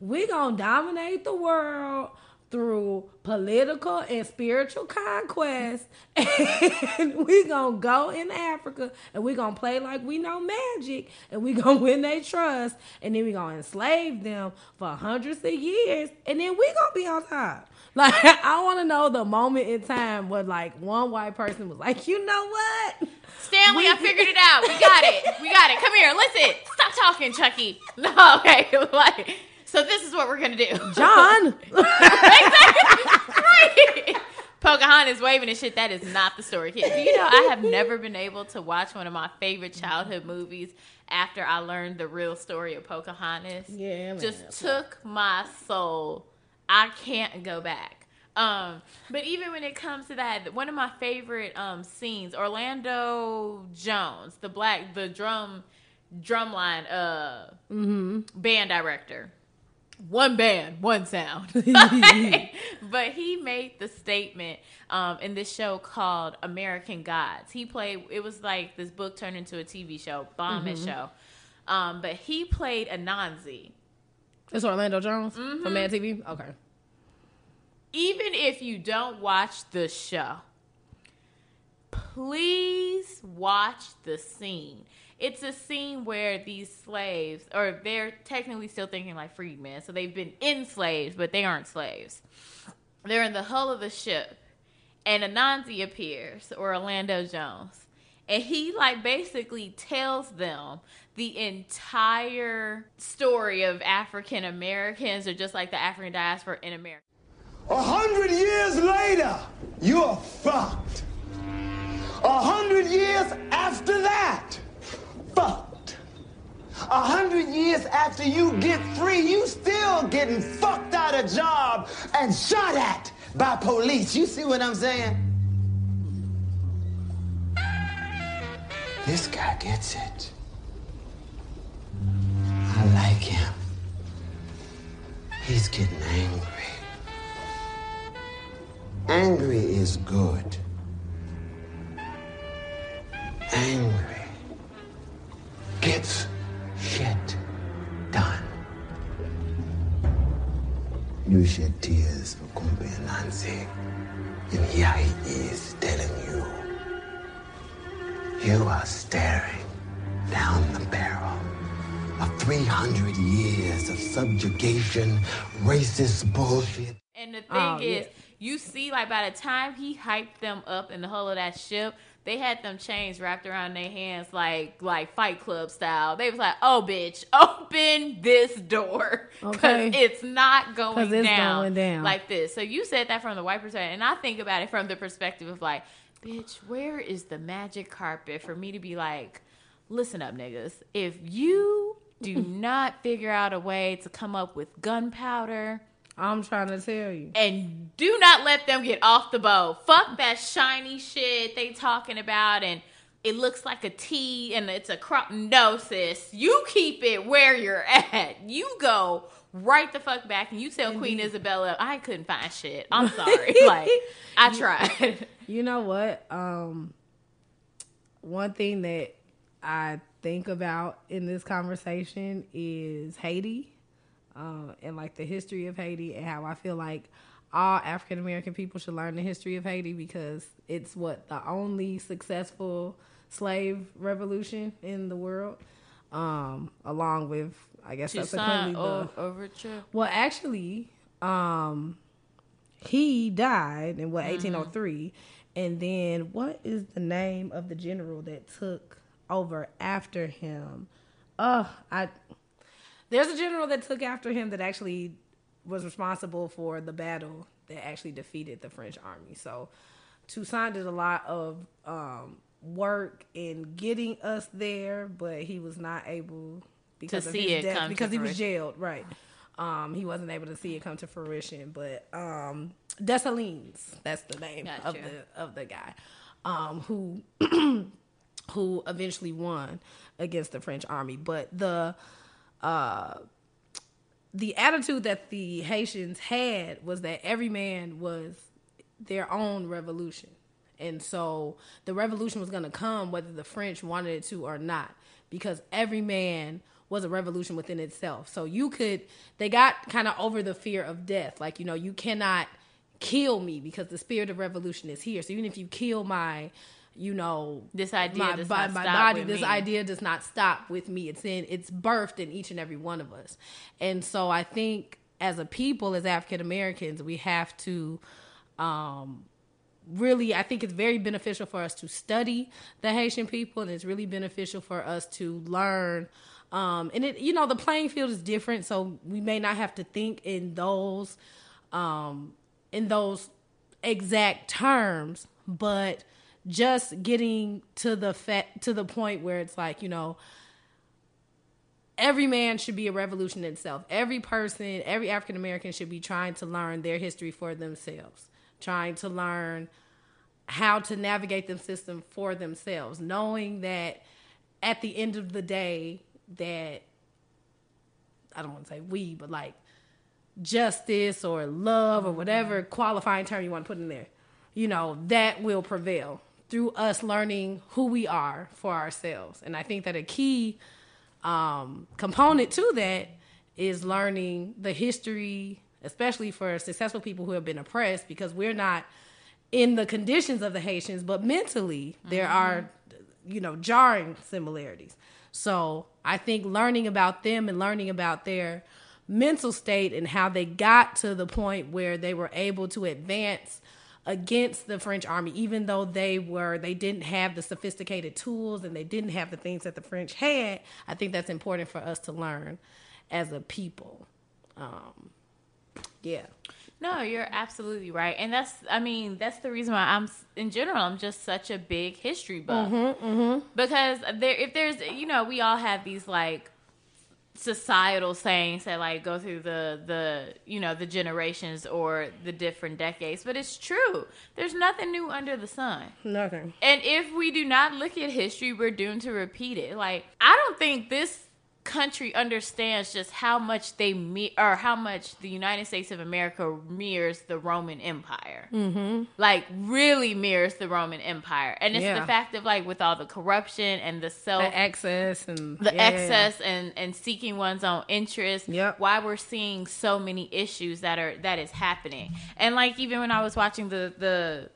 We gonna dominate the world through political and spiritual conquest <laughs> and we gonna go in africa and we gonna play like we know magic and we gonna win their trust and then we gonna enslave them for hundreds of years and then we gonna be on top <laughs> like i want to know the moment in time where like one white person was like you know what Stanley, We- I <laughs> figured it out. We got it. We got it. Come here. Listen. Stop talking, Chucky. No, okay. Like, so this is what we're gonna do. john <laughs> right. Pocahontas waving and shit. That is not the story, kid. Do you know I have never been able to watch one of my favorite childhood movies after I learned the real story of Pocahontas? Yeah, man. just took my soul. I can't go back. Um, but even when it comes to that, one of my favorite um scenes, Orlando Jones, the black, the drum, drumline, uh, band director. One band, one sound. <laughs> <laughs> but he made the statement um, in this show called American Gods. He played. It was like this book turned into a TV show, bomb hit show. Um, but he played Anansi. it's orlando jones from mad tv okay even if you don't watch the show, please watch the scene. It's a scene where these slaves, or they're technically still thinking like freedmen, so they've been enslaved, but they aren't slaves. They're in the hull of the ship, and Anansi appears, or Orlando Jones, and he like basically tells them the entire story of African Americans, or just like the African diaspora in America. A hundred years later, you're fucked. A hundred years after that, fucked. A hundred years after you hmm. get free, you still getting fucked out of job and shot at by police. You see what I'm saying? This guy gets it. I like him. He's getting angry. Angry is good. Angry gets shit done. You shed tears for Kumpe and Nancy, and here he is telling you you are staring down the barrel of 300 years of subjugation, racist bullshit. And the thing Oh, is, yeah. you see, like by the time he hyped them up in the hull of that ship, they had them chains wrapped around their hands, like like Fight Club style. They was like, "Oh, bitch, <laughs> open this door, <laughs> because Okay. it's not going it's down, going down. like this." So you said that from the white perspective, and I think about it from the perspective of like, "Bitch, where is the magic carpet for me to be like, listen up, niggas, if you do <laughs> not figure out a way to come up with gunpowder." I'm trying to tell you and do not let them get off the boat. Fuck that shiny shit they talking about and it looks like a T and it's a crop. No, sis, you keep it where you're at. You go right the fuck back and you tell Queen Isabella, I couldn't find shit. I'm <laughs> sorry. like, I tried. <laughs> You know what? Um, one thing that I think about in this conversation is Haiti, uh, and like the history of Haiti, and how I feel like all African American people should learn the history of Haiti because it's what the only successful slave revolution in the world, um, along with I guess subsequently Toussaint L'Ouverture. well, actually, um, he died in what 1803, and then what is the name of the general that took over after him? Oh, I there's a general that took after him that actually was responsible for the battle that actually defeated the French army. So Toussaint did a lot of um, work in getting us there, but he was not able because of see his it death come to because he was jailed. Right. Um, he wasn't able to see it come to fruition, but um, Dessalines, that's the name of the of the guy, um, who <clears throat> who eventually won against the French army. But the uh, the attitude that the Haitians had was that every man was their own revolution. And so the revolution was going to come whether the French wanted it to or not because every man was a revolution within itself. So you could they got kind of over the fear of death. Like, you know, you cannot kill me because the spirit of revolution is here. So even if you kill my you know This idea my, does not my stop body this me. idea does not stop with me it's in it's birthed in each and every one of us and so i think as a people as african americans we have to um really i think it's very beneficial for us to study the haitian people and it's really beneficial for us to learn um and it you know the playing field is different so we may not have to think in those um in those exact terms but just getting to the fa- to the point where it's like you know every man should be a revolution in itself. Every person, every African American should be trying to learn their history for themselves, trying to learn how to navigate the system for themselves, knowing that at the end of the day that I don't want to say we, but like justice or love or whatever mm-hmm. qualifying term you want to put in there, you know, that will prevail through us learning who we are for ourselves. And I think that a key um, component to that is learning the history, especially for successful people who have been oppressed, because we're not in the conditions of the Haitians, but mentally there are, you know, jarring similarities. So I think learning about them and learning about their mental state and how they got to the point where they were able to advance against the French army, even though they were they didn't have the sophisticated tools and they didn't have the things that the French had. I think that's important for us to learn as a people. Um, yeah. No, you're absolutely right, and that's I mean that's the reason why I'm in general I'm just such a big history buff Mm-hmm, because there if there's you know we all have these like societal sayings that like go through the the you know the generations or the different decades, but it's true. There's nothing new under the sun. Nothing. And if we do not look at history, we're doomed to repeat it. Like, I don't think this country understands just how much they me- or how much the United States of America mirrors the Roman Empire. Mm-hmm. Like, really mirrors the Roman Empire. And it's Yeah. the fact of like with all the corruption and the self The excess and the yeah, excess and and seeking one's own interest Yep. why we're seeing so many issues that are that is happening and like even when i was watching the the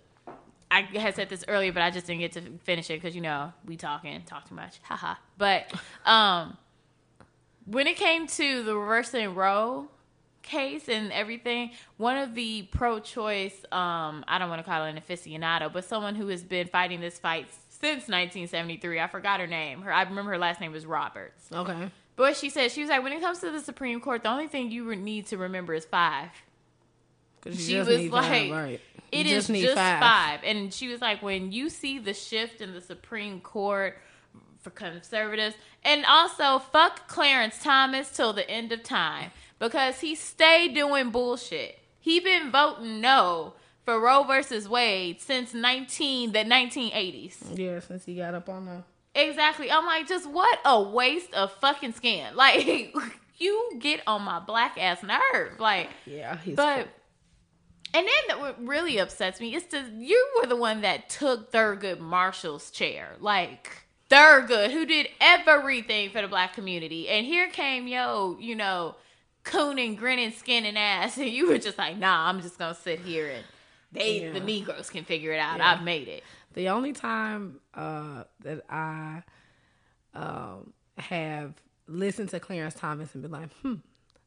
i had said this earlier but i just didn't get to finish it because you know we talking talk too much <laughs> haha but um when it came to the reversing roe case and everything one of the pro-choice um i don't want to call it an aficionado but someone who has been fighting this fight since 1973 i forgot her name her i remember her last name was roberts Okay. but she said she was like when it comes to the supreme court the only thing you need to remember is five. she was like, five, right. "It is need just five. And she was like, when you see the shift in the Supreme Court for conservatives, and also fuck Clarence Thomas till the end of time because he stayed doing bullshit. He been voting no for Roe versus Wade since nineteen the nineteen eighties. Yeah, since he got up on the Exactly. I'm like, just what a waste of fucking skin. <laughs> Like, you get on my black ass nerve. Like, yeah, he's but and then what really upsets me is to you were the one that took Thurgood Marshall's chair, like Thurgood, who did everything for the black community, and here came yo, you know, cooning, grinning, skin and ass, <laughs> and you were just like, nah, I'm just gonna sit here and they the Yeah. Negroes can figure it out. Yeah. I've made it. The only time uh, that I um, have listened to Clarence Thomas and been like, hmm,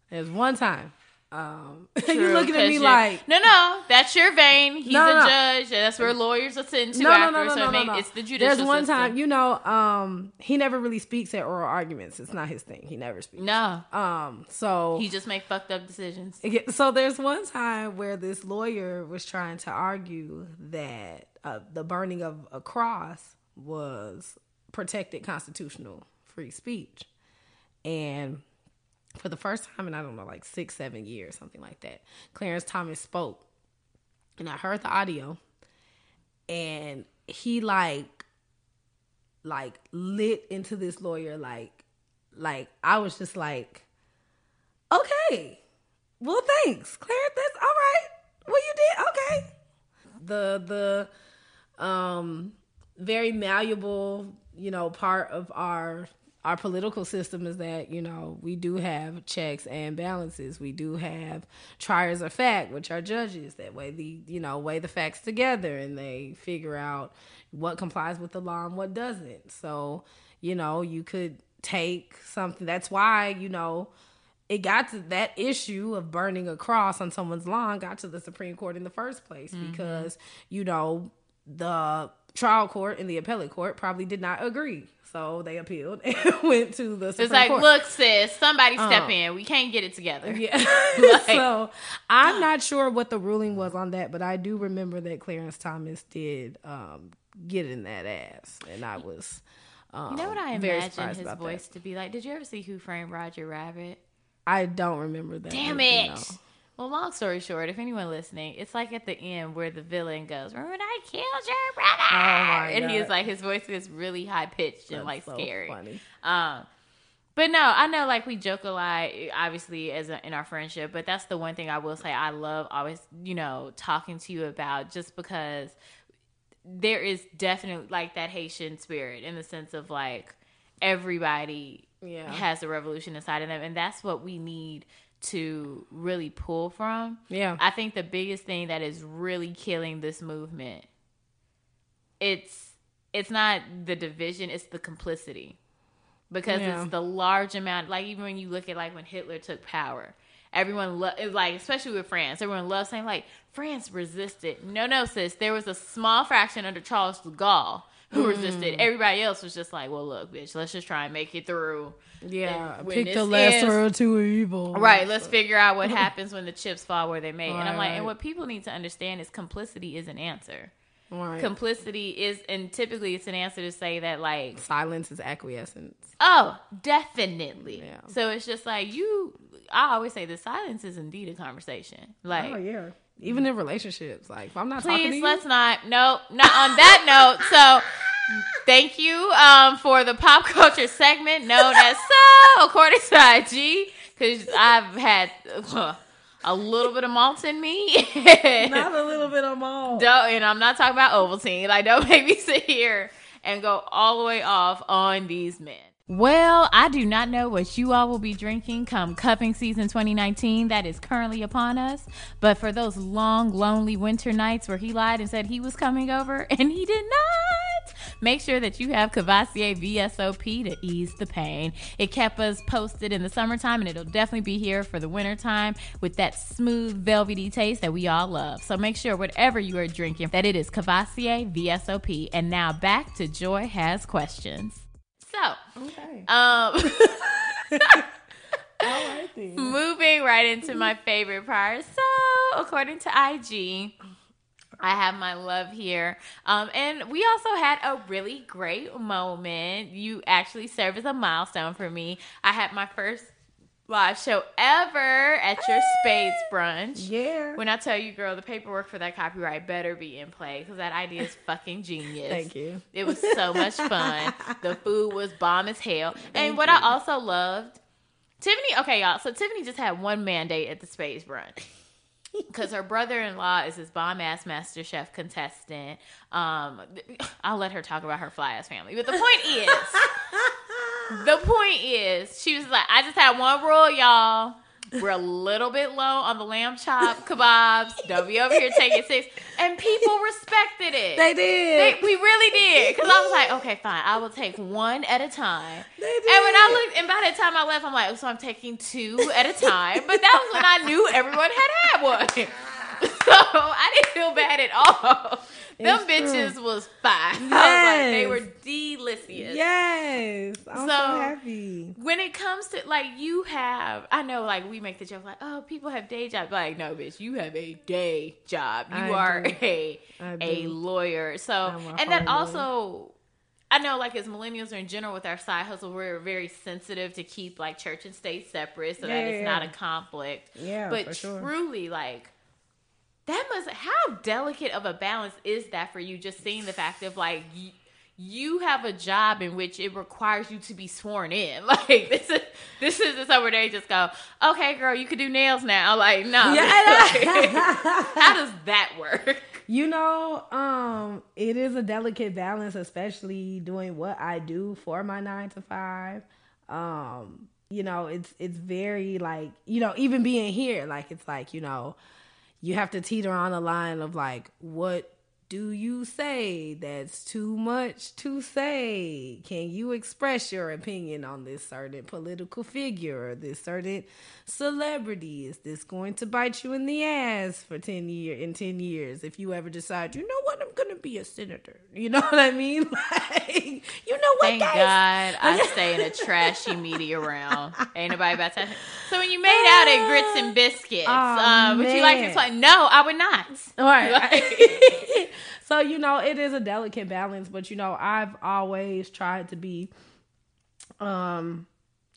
there's one time, Um, <laughs> <laughs> True, you looking at me like no, no, that's your vein. He's No, a no, no. judge. and That's where lawyers are sitting to no, no, after. no, no, so no, no, it's the judicial There's one system. time, you know, um, he never really speaks at oral arguments. It's not his thing. He never speaks. no, Um, so he just make fucked up decisions. So there's one time where this lawyer was trying to argue that uh, the burning of a cross was protected constitutional free speech, and for the first time in I don't know like six seven years something like that, Clarence Thomas spoke, and I heard the audio, and he like like lit into this lawyer like like I was just like okay well, thanks, Clarence That's all right. Well, you did okay. The the um very malleable, you know, part of our our political system is that you know we do have checks and balances. We do have triers of fact, which are judges that weigh the you know weigh the facts together and they figure out what complies with the law and what doesn't. So you know you could take something. That's why you know it got to that issue of burning a cross on someone's lawn got to the Supreme Court in the first place mm-hmm. because you know the trial court and the appellate court probably did not agree, so they appealed <laughs> and went to the Supreme It's like, Court. look, sis, somebody step Uh. in. We can't get it together. Yeah. <laughs> <laughs> Like- so I'm not sure what the ruling was on that, but I do remember that Clarence Thomas did um, get in that ass, and I was. Um, You know what I very imagine his about that. voice to be like? Did you ever see Who Framed Roger Rabbit? I don't remember that. Damn you it. know. Well, long story short, if anyone listening, it's like at the end where the villain goes, "Remember I killed your brother?" Oh and he is like his voice is really high pitched and like so scary. funny. Um, but no, I know like we joke a lot, obviously as a, in our friendship. But that's the one thing I will say I love always, you know, talking to you about, just because there is definitely like that Haitian spirit in the sense of like everybody Yeah. has a revolution inside of them, and that's what we need to really pull from. Yeah. I think the biggest thing that is really killing this movement it's it's not the division, it's the complicity. Because Yeah. it's the large amount like even when you look at like when Hitler took power, everyone lo- like especially with France, everyone loves saying like France resisted. No, no, sis, there was a small fraction under Charles de Gaulle who Mm. resisted. Everybody else was just like, well, look, bitch, let's just try and make it through. Yeah, pick the lesser of two evils. Right, let's figure out what <laughs> happens when the chips fall where they may. and I'm like, right. and what people need to understand is complicity is an answer. Right. Complicity is, and typically it's an answer to say that, like, Silence is acquiescence. oh, definitely. Yeah. So it's just like you. I always say the silence is indeed a conversation. Like, Oh yeah. Even in relationships, like if I'm not talking to please you, let's not. No, not on that note. So. Thank you um, for the pop culture segment known as So, according to IG, because I've had uh, a little bit of malt in me. <laughs> not a little bit of all. Don't, and I'm not talking about Ovaltine. Like, don't <laughs> make me sit here and go all the way off on these men. Well, I do not know what you all will be drinking come cupping season 2019 that is currently upon us. But for those long, lonely winter nights where he lied and said he was coming over <laughs> and he did not, make sure that you have Courvoisier VSOP to ease the pain. It kept us posted in the summertime and it'll definitely be here for the wintertime with that smooth, velvety taste that we all love. So make sure whatever you are drinking that it is Courvoisier VSOP. And now back to Joy Has Questions. So, Okay. um, <laughs> <laughs> right moving right into my favorite part. So, according to IG, I have my love here. Um, and we also had a really great moment. You actually serve as a milestone for me. I had my first live show ever at your Spades brunch. Yeah. When I tell you, girl, the paperwork for that copyright better be in play because that idea is fucking genius. Thank you. It was so much fun. <laughs> the food was bomb as hell. and what I also loved, Tiffany, okay, y'all. So Tiffany just had one mandate at the Spades Brunch. <laughs> Because her brother in law is this bomb ass Master Chef contestant. Um, I'll let her talk about her fly ass family. But the point is, <laughs> the point is, she was like, I just had one rule, y'all. We're a little bit low on the lamb chop kebabs. Don't be over here taking six. And people respected it. They did. They- we really did. Because I was like, okay, fine. I will take one at a time. They And when I looked, and by the time I left, I'm like, oh, so I'm taking two at a time. But that was when I knew everyone had had one. <laughs> So I didn't feel bad at all. Them It's bitches true. was fine. I was <laughs> like, they were delicious. Yes. I'm so, So- happy. When it comes to like you have, I know like we make the joke like, oh, people have day jobs. Like, no, bitch, you have a day job. You I are do. a a lawyer. So and that also. I know, like as millennials or in general, with our side hustle, we're very sensitive to keep like church and state separate, so that it's yeah, not a conflict. Yeah, but for sure. truly, like that must how delicate of a balance is that for you? Just seeing the fact of like you, you have a job in which it requires you to be sworn in. <laughs> Like this is this is the where day. just go, okay, girl, you can do nails now. <laughs> Like no, Yeah. <laughs> how does that work? You know, um, it is a delicate balance, especially doing what I do for my nine to five. Um, you know, it's it's very like, you know, even being here, like it's like, you know, you have to teeter on a line of like, what do you say that's too much to say? Can you express your opinion on this certain political figure or this certain celebrity? Is this going to bite you in the ass for 10 year in 10 years if you ever decide, you know what, I'm going to be a senator. <laughs> You know what I mean? <laughs> Like, you know what, Thank guys? God I <laughs> stay in a trashy media realm. Ain't nobody about to. So when you made out at Grits and Biscuits, Oh, um, would you like to explain? No, I would not. All right. Like- so you know, it is a delicate balance, but you know, I've always tried to be, um,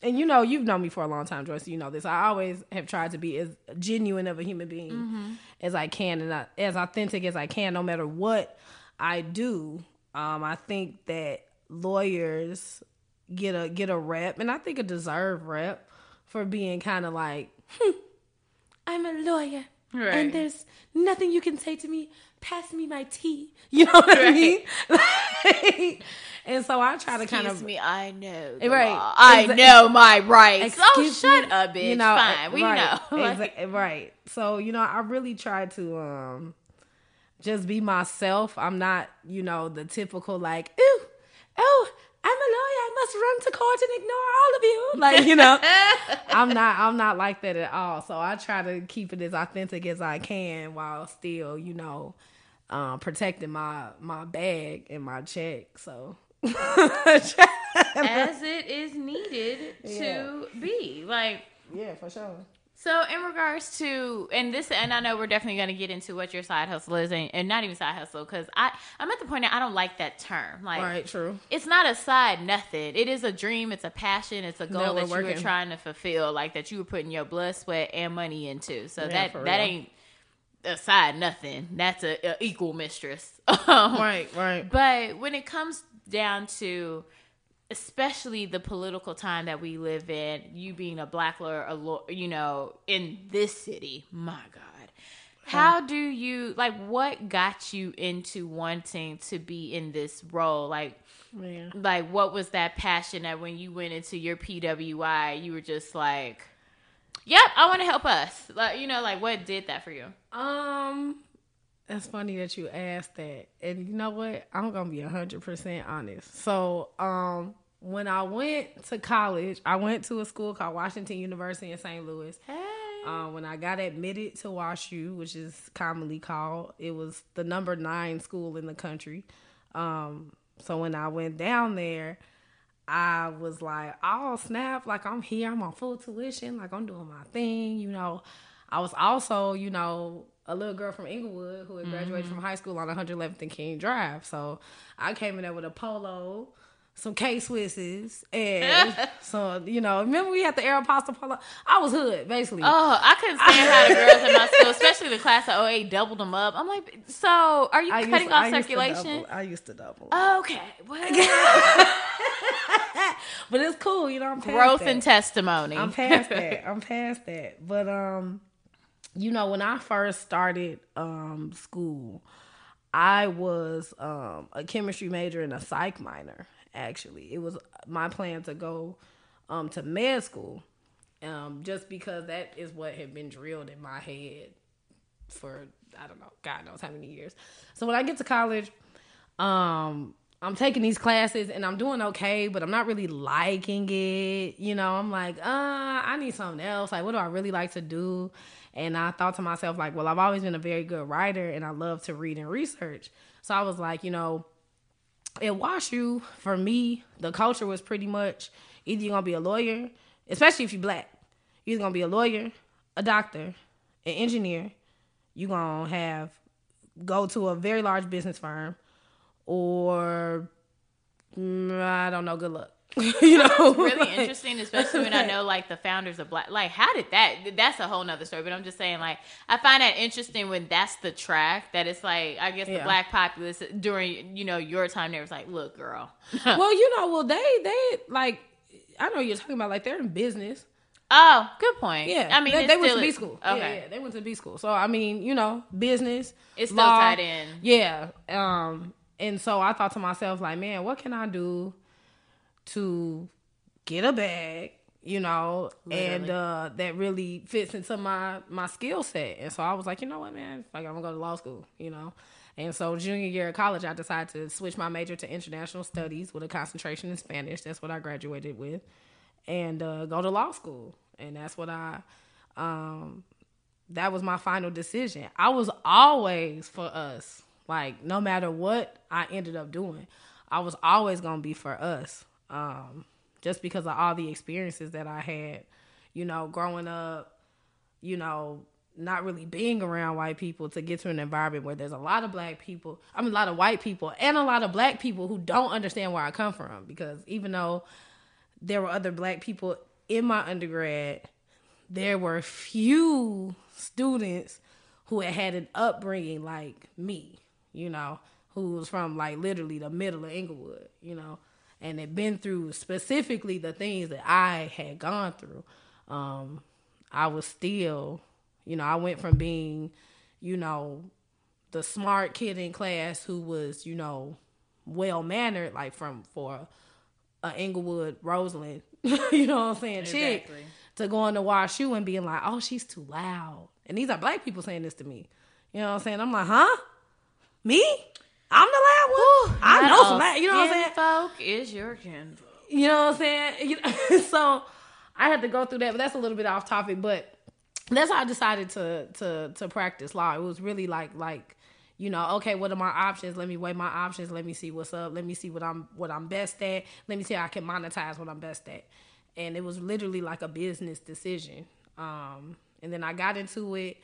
and you know, you've known me for a long time, Joyce. so You know this. I always have tried to be as genuine of a human being as I can, and I, as authentic as I can, no matter what I do. Um, I think that lawyers get a get a rep, and I think a deserved rep for being kind of like, hmm, I'm a lawyer, Right. and there's nothing you can say to me. Pass me my tea. <laughs> You know what I mean? <laughs> Like, and so I try to kind Excuse of me, I know. Right. law. I Exa- know my rights. Oh, shut me, up, bitch. You know, Fine, we right, know. Like, <laughs> exa- right. So you know, I really try to um just be myself. I'm not, you know, the typical like, ooh, oh, I'm a lawyer. Must run to court and ignore all of you. Like, you know, <laughs> I'm not. I'm not like that at all. So I try to keep it as authentic as I can while still, you know, um, protecting my my bag and my check. So. <laughs> as it is needed to be. Like, yeah, for sure. So in regards to, and this, and I know we're definitely going to get into what your side hustle is, and, and not even side hustle, because I, I'm at the point that I don't like that term. Like, Right. True. it's not a side nothing. It is a dream. It's a passion. It's a goal That that, you were trying to fulfill, like that you were putting your blood, sweat, and money into. So Yeah, that that real. ain't a side nothing. That's a, a equal mistress. <laughs> Um, Right. Right. But when it comes down to especially the political time that we live in, you being a black lawyer, a law, you know, in this city, my God. How do you like what got you into wanting to be in this role? Like Man. like what was that passion that when you went into your PWI, you were just like, "Yep, I want to help us." Like, you know, like what did that for you? Um, it's funny that you asked that, and you know what? I'm gonna be hundred percent honest. So, um, when I went to college, I went to a school called Washington University in St. Louis. Hey. Um, when I got admitted to WashU, which is commonly called, it was the number nine school in the country. Um, so when I went down there, I was like, oh snap, like I'm here, I'm on full tuition, like I'm doing my thing, you know. I was also, you know, a little girl from Englewood who had graduated from high school on 111th and King Drive. So I came in there with a polo, some K Swisses, and <laughs> so you know, remember we had the Aeropostale polo. I was hood basically. Oh, I couldn't stand how the girls in my school, especially the class of 08, doubled them up. I'm like, so are you I cutting I off used circulation? I used to double, Okay, well, <laughs> but it's cool, you know. I'm past growth that. and testimony. I'm past that. I'm past that. But um, you know, when I first started um school, I was um a chemistry major and a psych minor. Actually, it was my plan to go um to med school. um, just because that is what had been drilled in my head for I don't know, God knows how many years. So when I get to college, um, I'm taking these classes and I'm doing okay, but I'm not really liking it. You know, I'm like, uh, I need something else. Like, what do I really like to do? And I thought to myself, like, well, I've always been a very good writer and I love to read and research. So I was like, you know, at WashU, for me, the culture was pretty much either you're gonna be a lawyer, especially if you're black, you're either gonna be a lawyer, a doctor, an engineer, you're gonna have go to a very large business firm, or mm, I don't know, good luck. <laughs> you know, really like- interesting, especially when I know like the founders of Black. Like, how did that? That's a whole nother story. But I'm just saying, like, I find that interesting when that's the track that it's like. I guess the Yeah. black populace during you know your time there was like, look, girl. <laughs> well, you know, well they they like I know you're talking about like they're in business. oh, good point. Yeah, I mean, they, they went to B school. Okay, Yeah, yeah, they went to B school. So I mean, you know, business. It's still law. tied in. Yeah. Um, and so I thought to myself, like, man, what can I do to get a bag? You know, and uh, that really fits into my my skill set. And so I was like, you know what, man, like I'm gonna go to law school. You know. And so junior year of college, I decided to switch my major to international studies with a concentration in Spanish. That's what I graduated with, and uh, go to law school. And that's what I um, that was my final decision. I was always for us. Like no matter what I ended up doing, I was always gonna be for us. Um, just because of all the experiences that I had, you know, growing up, you know, not really being around white people to get to an environment where there's a lot of black people, I mean a lot of white people and a lot of black people who don't understand where I come from. Because even though there were other black people in my undergrad, there were few students who had had an upbringing like me, you know, who was from like literally the middle of Englewood, you know, and had been through specifically the things that I had gone through. Um, I was still, you know, I went from being, you know, the smart kid in class who was, you know, well mannered, like from for a Englewood Roseland, <laughs> you know what I'm saying, chick, to going to WashU and being like, oh, she's too loud. And these are black people saying this to me. You know what I'm saying? I'm like, huh? Me? I'm the loud one. I know some loud. You know what I'm saying? Folk is your kin. You know what I'm saying? <laughs> You know, so I had to go through that, but that's a little bit off topic. But that's how I decided to to to practice law. It was really like like you know, okay, what are my options? Let me weigh my options. Let me see what's up. Let me see what I'm what I'm best at. Let me see how I can monetize what I'm best at. And it was literally like a business decision. Um, and then I got into it,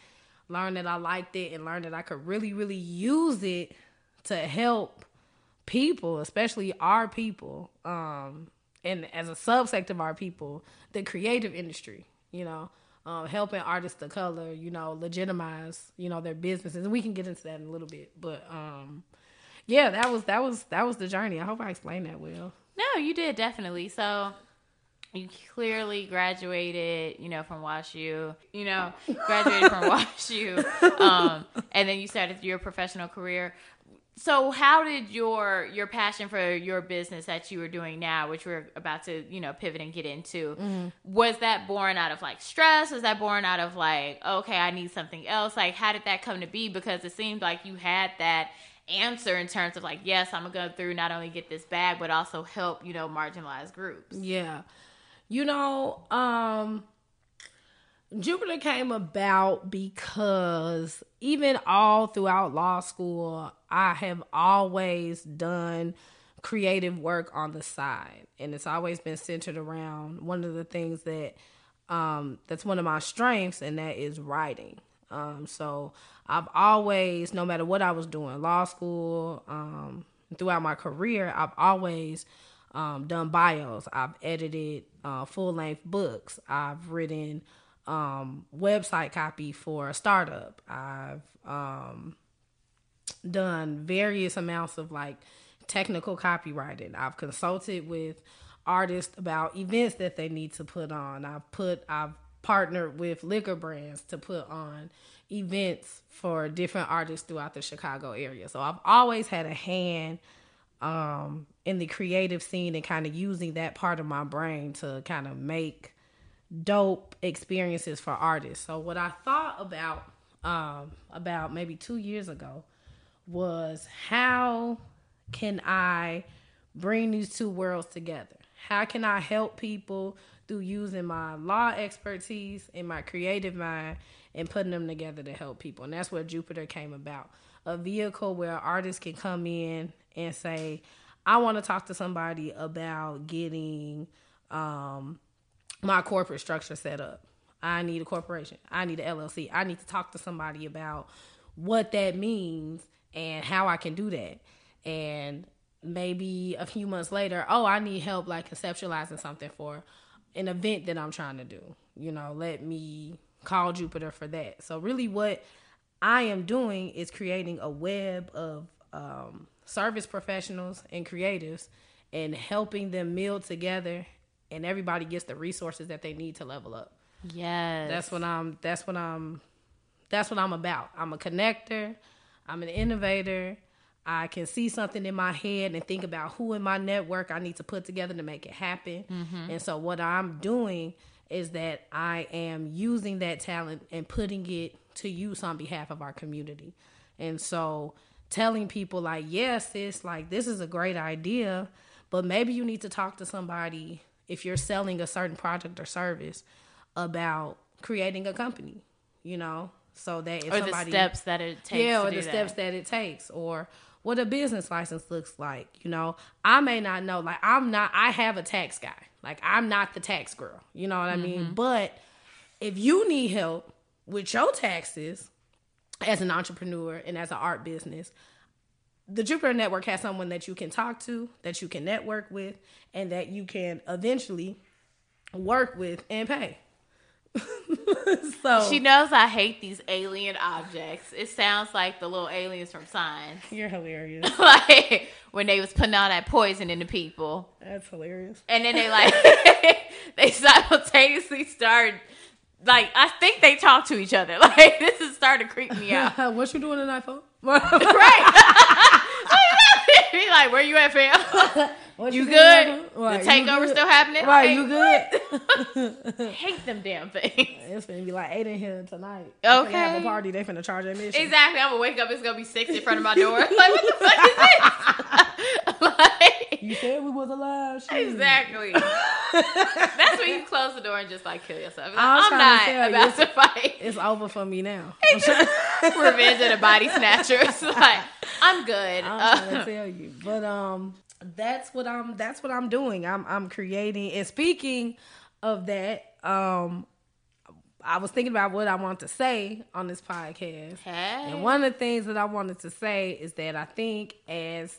learned that I liked it, and learn that I could really really use it to help people, especially our people, um, and as a subsect of our people, the creative industry, you know, um, helping artists of color, you know, legitimize, you know, their businesses. And we can get into that in a little bit, but um, yeah, that was that was that was the journey. I hope I explained that well. No, you did definitely. So you clearly graduated, you know, from WashU. You know, graduated from <laughs> WashU, um, and then you started your professional career. So, how did your your passion for your business that you were doing now, which we're about to, you know, pivot and get into, was that born out of like stress? Was that born out of like, okay, I need something else? Like, how did that come to be? Because it seemed like you had that answer in terms of like, yes, I'm gonna go through not only get this bag, but also help, you know, marginalized groups. Yeah. You know, um Jupiter came about because even all throughout law school, I have always done creative work on the side. And it's always been centered around one of the things that um that's one of my strengths and that is writing. Um so I've always no matter what I was doing, law school, um throughout my career, I've always um, done bios. I've edited uh, full length books. I've written um, website copy for a startup. I've um, done various amounts of like technical copywriting. I've consulted with artists about events that they need to put on. I've put I've partnered with liquor brands to put on events for different artists throughout the Chicago area. So I've always had a hand um in the creative scene and kind of using that part of my brain to kind of make dope experiences for artists. So what I thought about um, about maybe two years ago was how can I bring these two worlds together? How can I help people through using my law expertise and my creative mind and putting them together to help people? And that's where Jupiter came about. A vehicle where artists can come in and say, I want to talk to somebody about getting um, my corporate structure set up. I need a corporation. I need an LLC. I need to talk to somebody about what that means and how I can do that. And maybe a few months later, oh, I need help like conceptualizing something for an event that I'm trying to do. You know, let me call Jupiter for that. So really what I am doing is creating a web of um, service professionals and creatives and helping them meld together and everybody gets the resources that they need to level up. Yes. That's what I'm that's what I'm that's what I'm about. I'm a connector, I'm an innovator. I can see something in my head and think about who in my network I need to put together to make it happen. Mm-hmm. And so what I'm doing is that I am using that talent and putting it to use on behalf of our community. And so telling people like, yes, it's like this is a great idea, but maybe you need to talk to somebody if you're selling a certain product or service about creating a company, you know, so that if or somebody, the steps that it takes. yeah, or the do steps that. that it takes, or what a business license looks like. You know, I may not know. Like, I'm not. I have a tax guy. Like, I'm not the tax girl. You know what I mean? Mm-hmm. But if you need help with your taxes as an entrepreneur and as an art business, the Jupiter Network has someone that you can talk to, that you can network with, and that you can eventually work with and pay. <laughs> so She knows I hate these alien objects. It sounds like the little aliens from Signs. you're hilarious. <laughs> like when they was putting all that poison into people. That's hilarious. And then they like <laughs> they simultaneously start like I think they talk to each other. <laughs> Like this is starting to creep me out. <laughs> what you doing tonight, folks? <laughs> right. Be like, where you at, fam? What You good? Right, the you takeover still happening? Right, Hey, you good? hate them damn things. it's gonna be like eight in here tonight. They finna have a party. They finna charge admission. Exactly. I'm gonna wake up. It's gonna be six in front of my door. Like, what the fuck is this? like, You said we was alive. shit. exactly. <laughs> That's when you close the door and just like kill yourself. Like, I'm trying to tell not you, about to fight. It's over for me now. <laughs> Revenge of the Body Snatchers. <laughs> like, I'm good. I'm trying to tell you. But um that's what I'm that's what I'm doing. I'm I'm creating and speaking of that, um I was thinking about what I want to say on this podcast. hey. And one of the things that I wanted to say is that I think as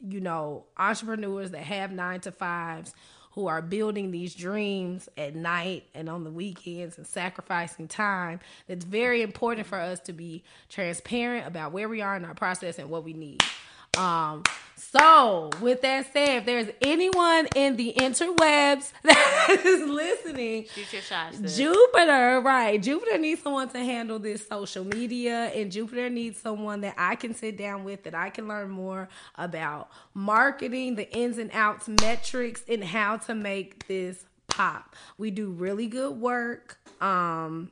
you know, entrepreneurs that have 9 to 5s who are building these dreams at night and on the weekends and sacrificing time, it's very important for us to be transparent about where we are in our process and what we need. Um, so with that said, if there's anyone in the interwebs <laughs> that is listening, Shoot your shot. sis. Jupiter, right. Jupiter needs someone to handle this social media, and Jupiter needs someone that I can sit down with, that I can learn more about marketing, the ins and outs, metrics, and how to make this pop. We do really good work. Um,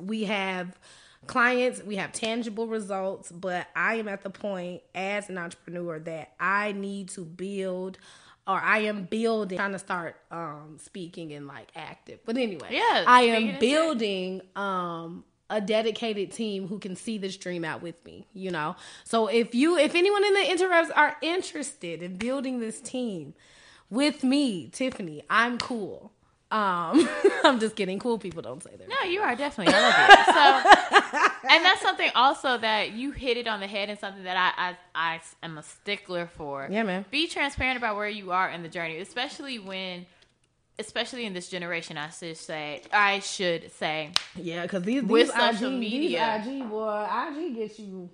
we have clients, we have tangible results, but I am at the point as an entrepreneur that I need to build or I am building trying to start um speaking and like active. But anyway, Yeah, I am building um a dedicated team who can see this dream out with me, you know. So if you if anyone in the interwebs are interested in building this team with me, Tiffany, I'm cool. Um <laughs> I'm just kidding. Cool people don't say that. No, you are definitely. I love it. So, <laughs> and that's something also that you hit it on the head, and something that I I, I am a stickler for. Yeah, man. Be transparent about where you are in the journey, especially when, especially in this generation. I should say, I should say, Yeah, because these, these With IG, social media. these IG boy, IG gets you,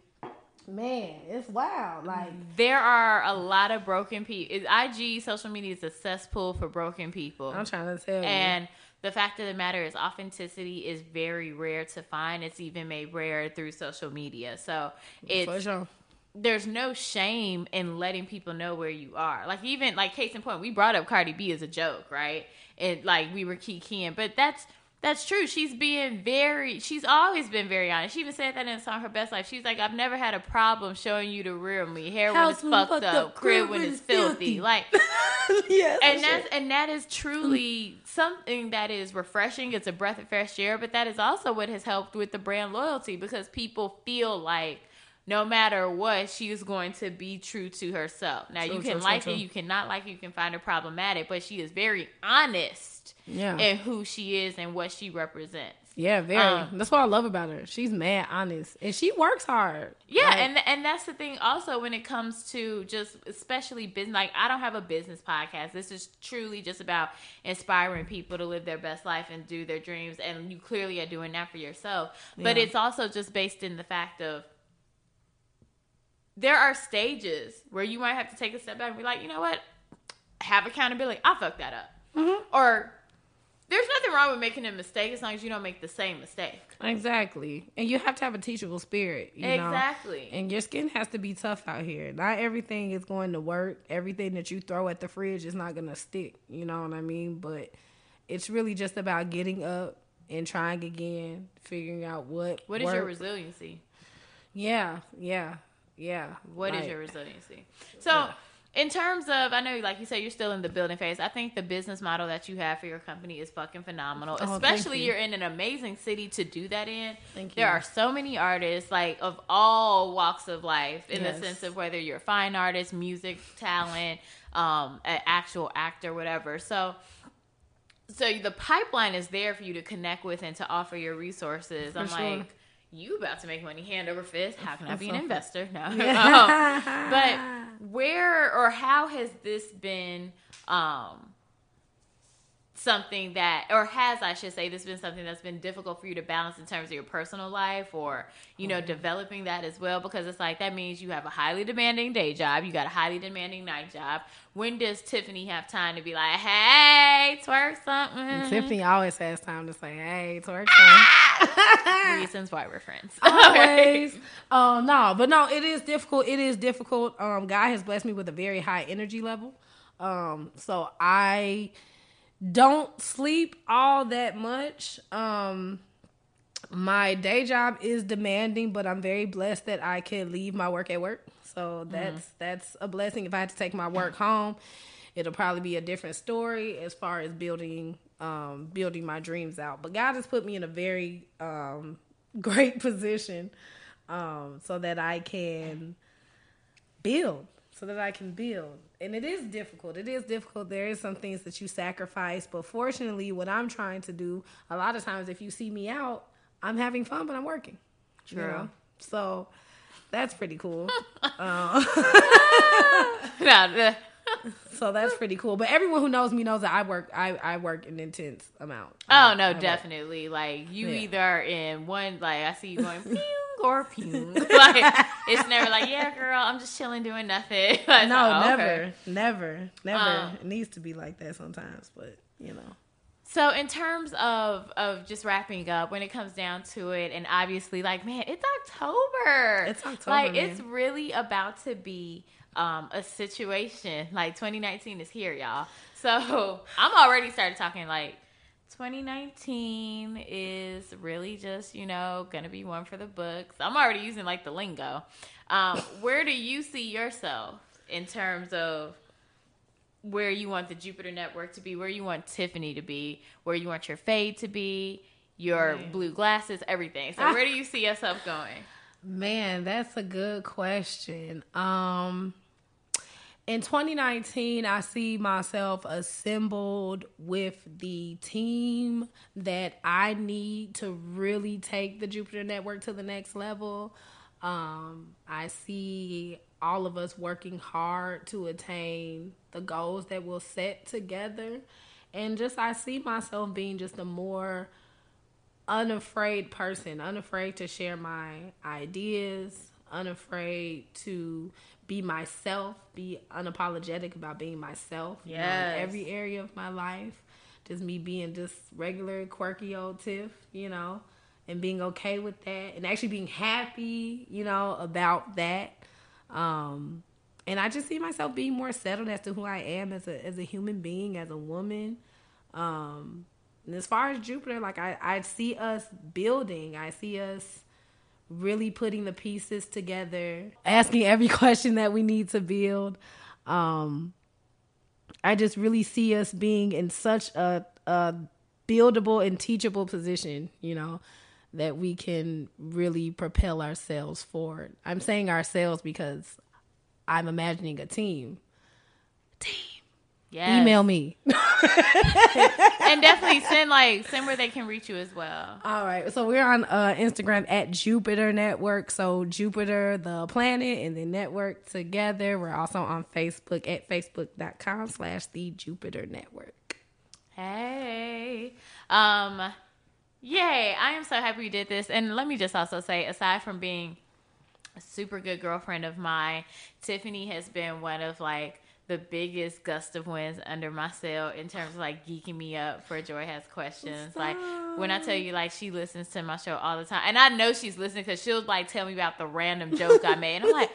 man, it's wild. Like, there are a lot of broken people. IG social media is a cesspool for broken people. I'm trying to tell you. And the fact of the matter is, authenticity is very rare to find. It's even made rare through social media. So it's for sure. there's no shame in letting people know where you are. Like even like case in point, we brought up Cardi B as a joke, right? And like we were kikiing, but that's that's true. She's being very. She's always been very honest. She even said that in the song "Her Best Life." She's like, "I've never had a problem showing you the real me. Hair when it's House when fucked fucked up, up, crib when it's filthy. Like, <laughs> yeah, and that's and that is truly mm. something that is refreshing. It's a breath of fresh air, but that is also what has helped with the brand loyalty because people feel like no matter what, she is going to be true to herself. Now True, you can true, like true. it, you cannot like it, you can find her problematic, but she is very honest Yeah. in who she is and what she represents. yeah, very. Um, that's what I love about her. She's mad honest, and she works hard. Yeah, Like, and and that's the thing. Also, when it comes to just especially business, like I don't have a business podcast. This is truly just about inspiring people to live their best life and do their dreams. And you clearly are doing that for yourself. But Yeah. it's also just based in the fact of there are stages where you might have to take a step back and be like, you know what, have accountability. I fucked that up, Mm-hmm. or there's nothing wrong with making a mistake as long as you don't make the same mistake. exactly, and you have to have a teachable spirit. You know? exactly. And your skin has to be tough out here. Not everything is going to work. Everything that you throw at the fridge is not going to stick. You know what I mean? But it's really just about getting up and trying again, figuring out what. what is your resiliency? Yeah, yeah, yeah. What is Like, your resiliency? So, in terms of, I know, like you said, you're still in the building phase. I think the business model that you have for your company is fucking phenomenal. Oh, Especially you. you're in an amazing city to do that in. Thank you. There are so many artists, like of all walks of life, in Yes. the sense of whether you're a fine artist, music talent, um, an actual actor, whatever. So. So the pipeline is there for you to connect with and to offer your resources. I'm sure. like, you about to make money hand over fist. How can I be an <laughs> investor? No. Um, <laughs> but where or how has this been um something that or has I should say this been something that's been difficult for you to balance in terms of your personal life or you know developing that as well because it's like that means you have a highly demanding day job you got a highly demanding night job when does Tiffany have time to be like hey twerk something Tiffany always has time to say, "Hey, twerk some." <laughs> reasons why we're friends <laughs> always. Um, no, but no, it is difficult. It is difficult. Um, God has blessed me with a very high energy level. Um, so I don't sleep all that much. Um, my day job is demanding, but I'm very blessed that I can leave my work at work. So that's that's a blessing. If I had to take my work home, it'll probably be a different story as far as building um, building my dreams out. But God has put me in a very um, <laughs> great position um, so that I can build, so that I can build. And it is difficult. It is difficult. There is some things that you sacrifice, but fortunately, what I'm trying to do, a lot of times, if you see me out, I'm having fun, but I'm working. you True. know? So that's pretty cool. <laughs> <laughs> No, so that's pretty cool. But everyone who knows me knows that I work. I, I work an intense amount. Oh I- no, I work. definitely. Like you Yeah. either in one like I see you going <laughs> pew <laughs> like it's never like, yeah, girl, I'm just chilling doing nothing. <laughs> Like, No, oh, never, okay. never, never. Um, it needs to be like that sometimes, but you know. So in terms of of just wrapping up, when it comes down to it, and obviously, like, man, it's October. It's October, Like, man. it's really about to be um, a situation. Like, 2019 is here, y'all. So <laughs> I'm already started talking like. 2019 is really just, you know, gonna be one for the books. I'm already using like the lingo. Um, <laughs> where do you see yourself in terms of where you want the Jupiter network to be, where you want Tiffany to be, where you want your fade to be, your Man. blue glasses, everything. So where do you see yourself going? <laughs> Man, that's a good question. Um in 2019, I see myself assembled with the team that I need to really take the Jupiter Network to the next level. Um, I see all of us working hard to attain the goals that we'll set together. And just, I see myself being just a more unafraid person, unafraid to share my ideas, unafraid to be myself, be unapologetic about being myself you know, in every area of my life. Just me being just regular, quirky old Tiff, you know, and being okay with that and actually being happy, you know, about that. Um, and I just see myself being more settled as to who I am as a as a human being, as a woman. Um, and as far as Jupiter, like I, I see us building. I see us really putting the pieces together, asking every <laughs> question that we need to build. Um, I just really see us being in such a, a buildable and teachable position, you know, that we can really propel ourselves forward. I'm saying ourselves because I'm imagining a team. Team. Yes. Email me. <laughs> and definitely send like send where they can reach you as well. All right. So we're on uh, Instagram at Jupiter Network. So Jupiter, the planet, and the network together. We're also on Facebook at facebook.com slash the Jupiter Network. Hey. Um yay, I am so happy you did this. And let me just also say, aside from being a super good girlfriend of mine, Tiffany has been one of like the biggest gust of winds under my sail in terms of like geeking me up for Joy Has Questions. Like when I tell you, like she listens to my show all the time, and I know she's listening because she'll like tell me about the random joke I made. And I'm like,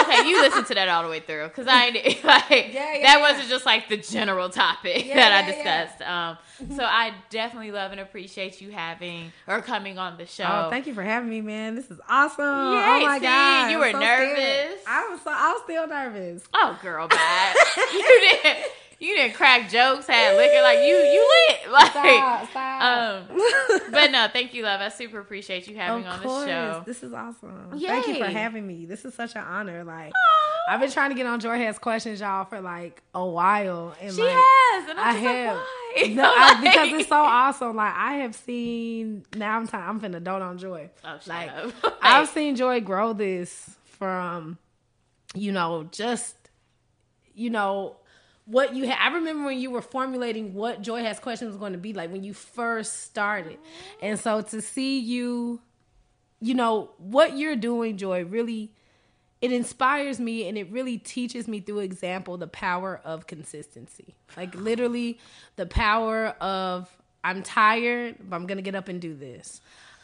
okay, you listened to that all the way through because I ain't- <laughs> like Yeah, yeah, that yeah. wasn't just like the general topic Yeah, that I yeah, yeah. discussed. Um, <laughs> so I definitely love and appreciate you having or coming on the show. Oh, thank you for having me, man. This is awesome. Yay, oh my see, god, you were so scared. nervous. I was so I was still nervous. Oh, girl, bad. <laughs> you didn't. You didn't crack jokes, had liquor like you. You lit <laughs> like. Stop, stop. Um, <laughs> but no, thank you, love. I super appreciate you having of on course, the show. this is awesome. Thank you for having me. This is such an honor. Like I've been trying to get on Joy Has Questions, y'all, for like a while, and She like has, and I'm I just have. like, why? No, I, <laughs> because it's so awesome. Like I have seen. Now I'm time. I'm finna dote on Joy. Oh, shut like up. I've seen Joy grow this from, you know, just, you know, what you had. I remember when you were formulating what Joy Has Questions was going to be like when you first started, and so to see you, you know, what you're doing, Joy, really. It inspires me and it really teaches me through example the power of consistency. Like literally the power of I'm tired, but I'm gonna get up and do this.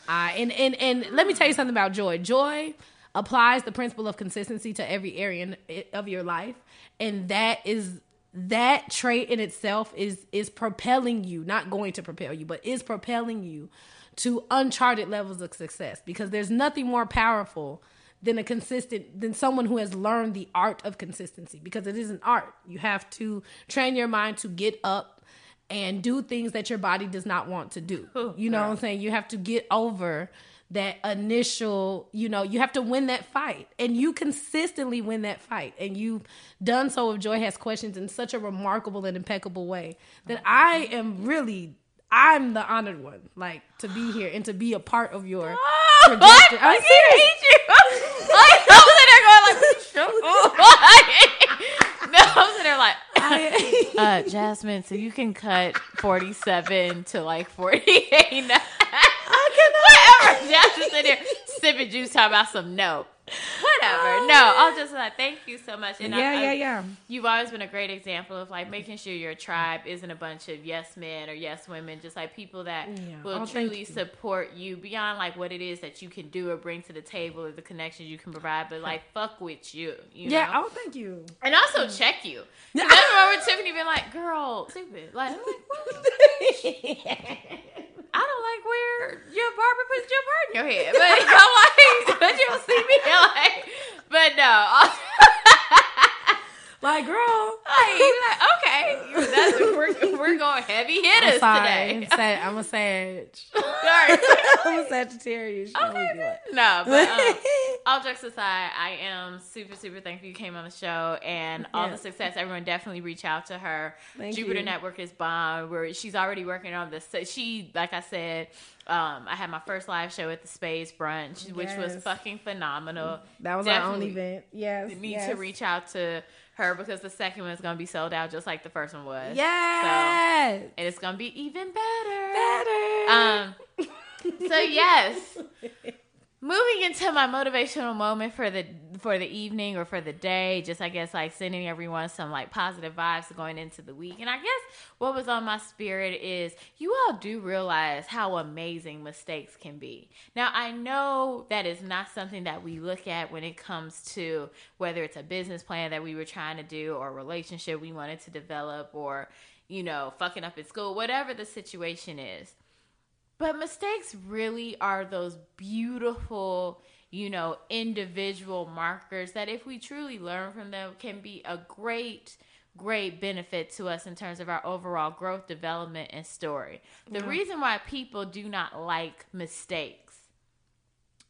Uh, and and and let me tell you something about joy. Joy applies the principle of consistency to every area in, of your life, and that is that trait in itself is is propelling you, not going to propel you, but is propelling you to uncharted levels of success. Because there's nothing more powerful than a consistent than someone who has learned the art of consistency. Because it is an art. You have to train your mind to get up and do things that your body does not want to do. you know what I'm saying? You have to get over that initial, you know, you have to win that fight. And you consistently win that fight. And you've done so if Joy has questions in such a remarkable and impeccable way that I am really I'm the honored one, like to be here and to be a part of your Oh, <laughs> trajectory. I I'm serious. hate you. <laughs> Like, I was sitting there going like, <laughs> no, I was sitting there like, uh, Jasmine, so you can cut 47 to like 48 now. <laughs> Whatever. Jasmine sitting there sipping juice talking about some no. Whatever. No, I'll oh. just like, thank you so much. And yeah, I- yeah, yeah. You've always been a great example of like making sure your tribe isn't a bunch of yes men or yes women, just like people that Yeah. will Oh, truly you. support you beyond like what it is that you can do or bring to the table or the connections you can provide, but like fuck with you. you Yeah, know? oh thank you. and also mm. check you. <laughs> Why with Tiffany being like, girl, stupid. Like, I'm <laughs> like, what? I don't like where your barber puts your part in your head. But <laughs> I'm like, but you don't see me <laughs> like, but no. <laughs> like, girl. Like, you're like, okay, that's, we're, we're going heavy hitters Sorry. today. Sa- I'm a sage. <laughs> Sorry. <laughs> I'm a Sagittarius. Like. No, but um, <laughs> all jokes aside, I am super, super thankful you came on the show and all Yeah. the success. Everyone definitely reach out to her. Thank Jupiter you. Network is bomb. Where she's already working on this. So she, like I said, um, I had my first live show at the Space Brunch, which was fucking phenomenal. That was our own event. Yes. Need yes. to reach out to her because the second one is gonna be sold out just like the first one was. Yes. and it's gonna be even better. Better. Um. So yes, <laughs> moving into my motivational moment for the for the evening or for the day. Just I guess like sending everyone some like positive vibes going into the week. And I guess what was on my spirit is you all do realize how amazing mistakes can be. Now I know that is not something that we look at when it comes to whether it's a business plan that we were trying to do or a relationship we wanted to develop or you know fucking up at school, whatever the situation is. But mistakes really are those beautiful you know, individual markers that if we truly learn from them can be a great great benefit to us in terms of our overall growth, development, and story. The yeah. reason why people do not like mistakes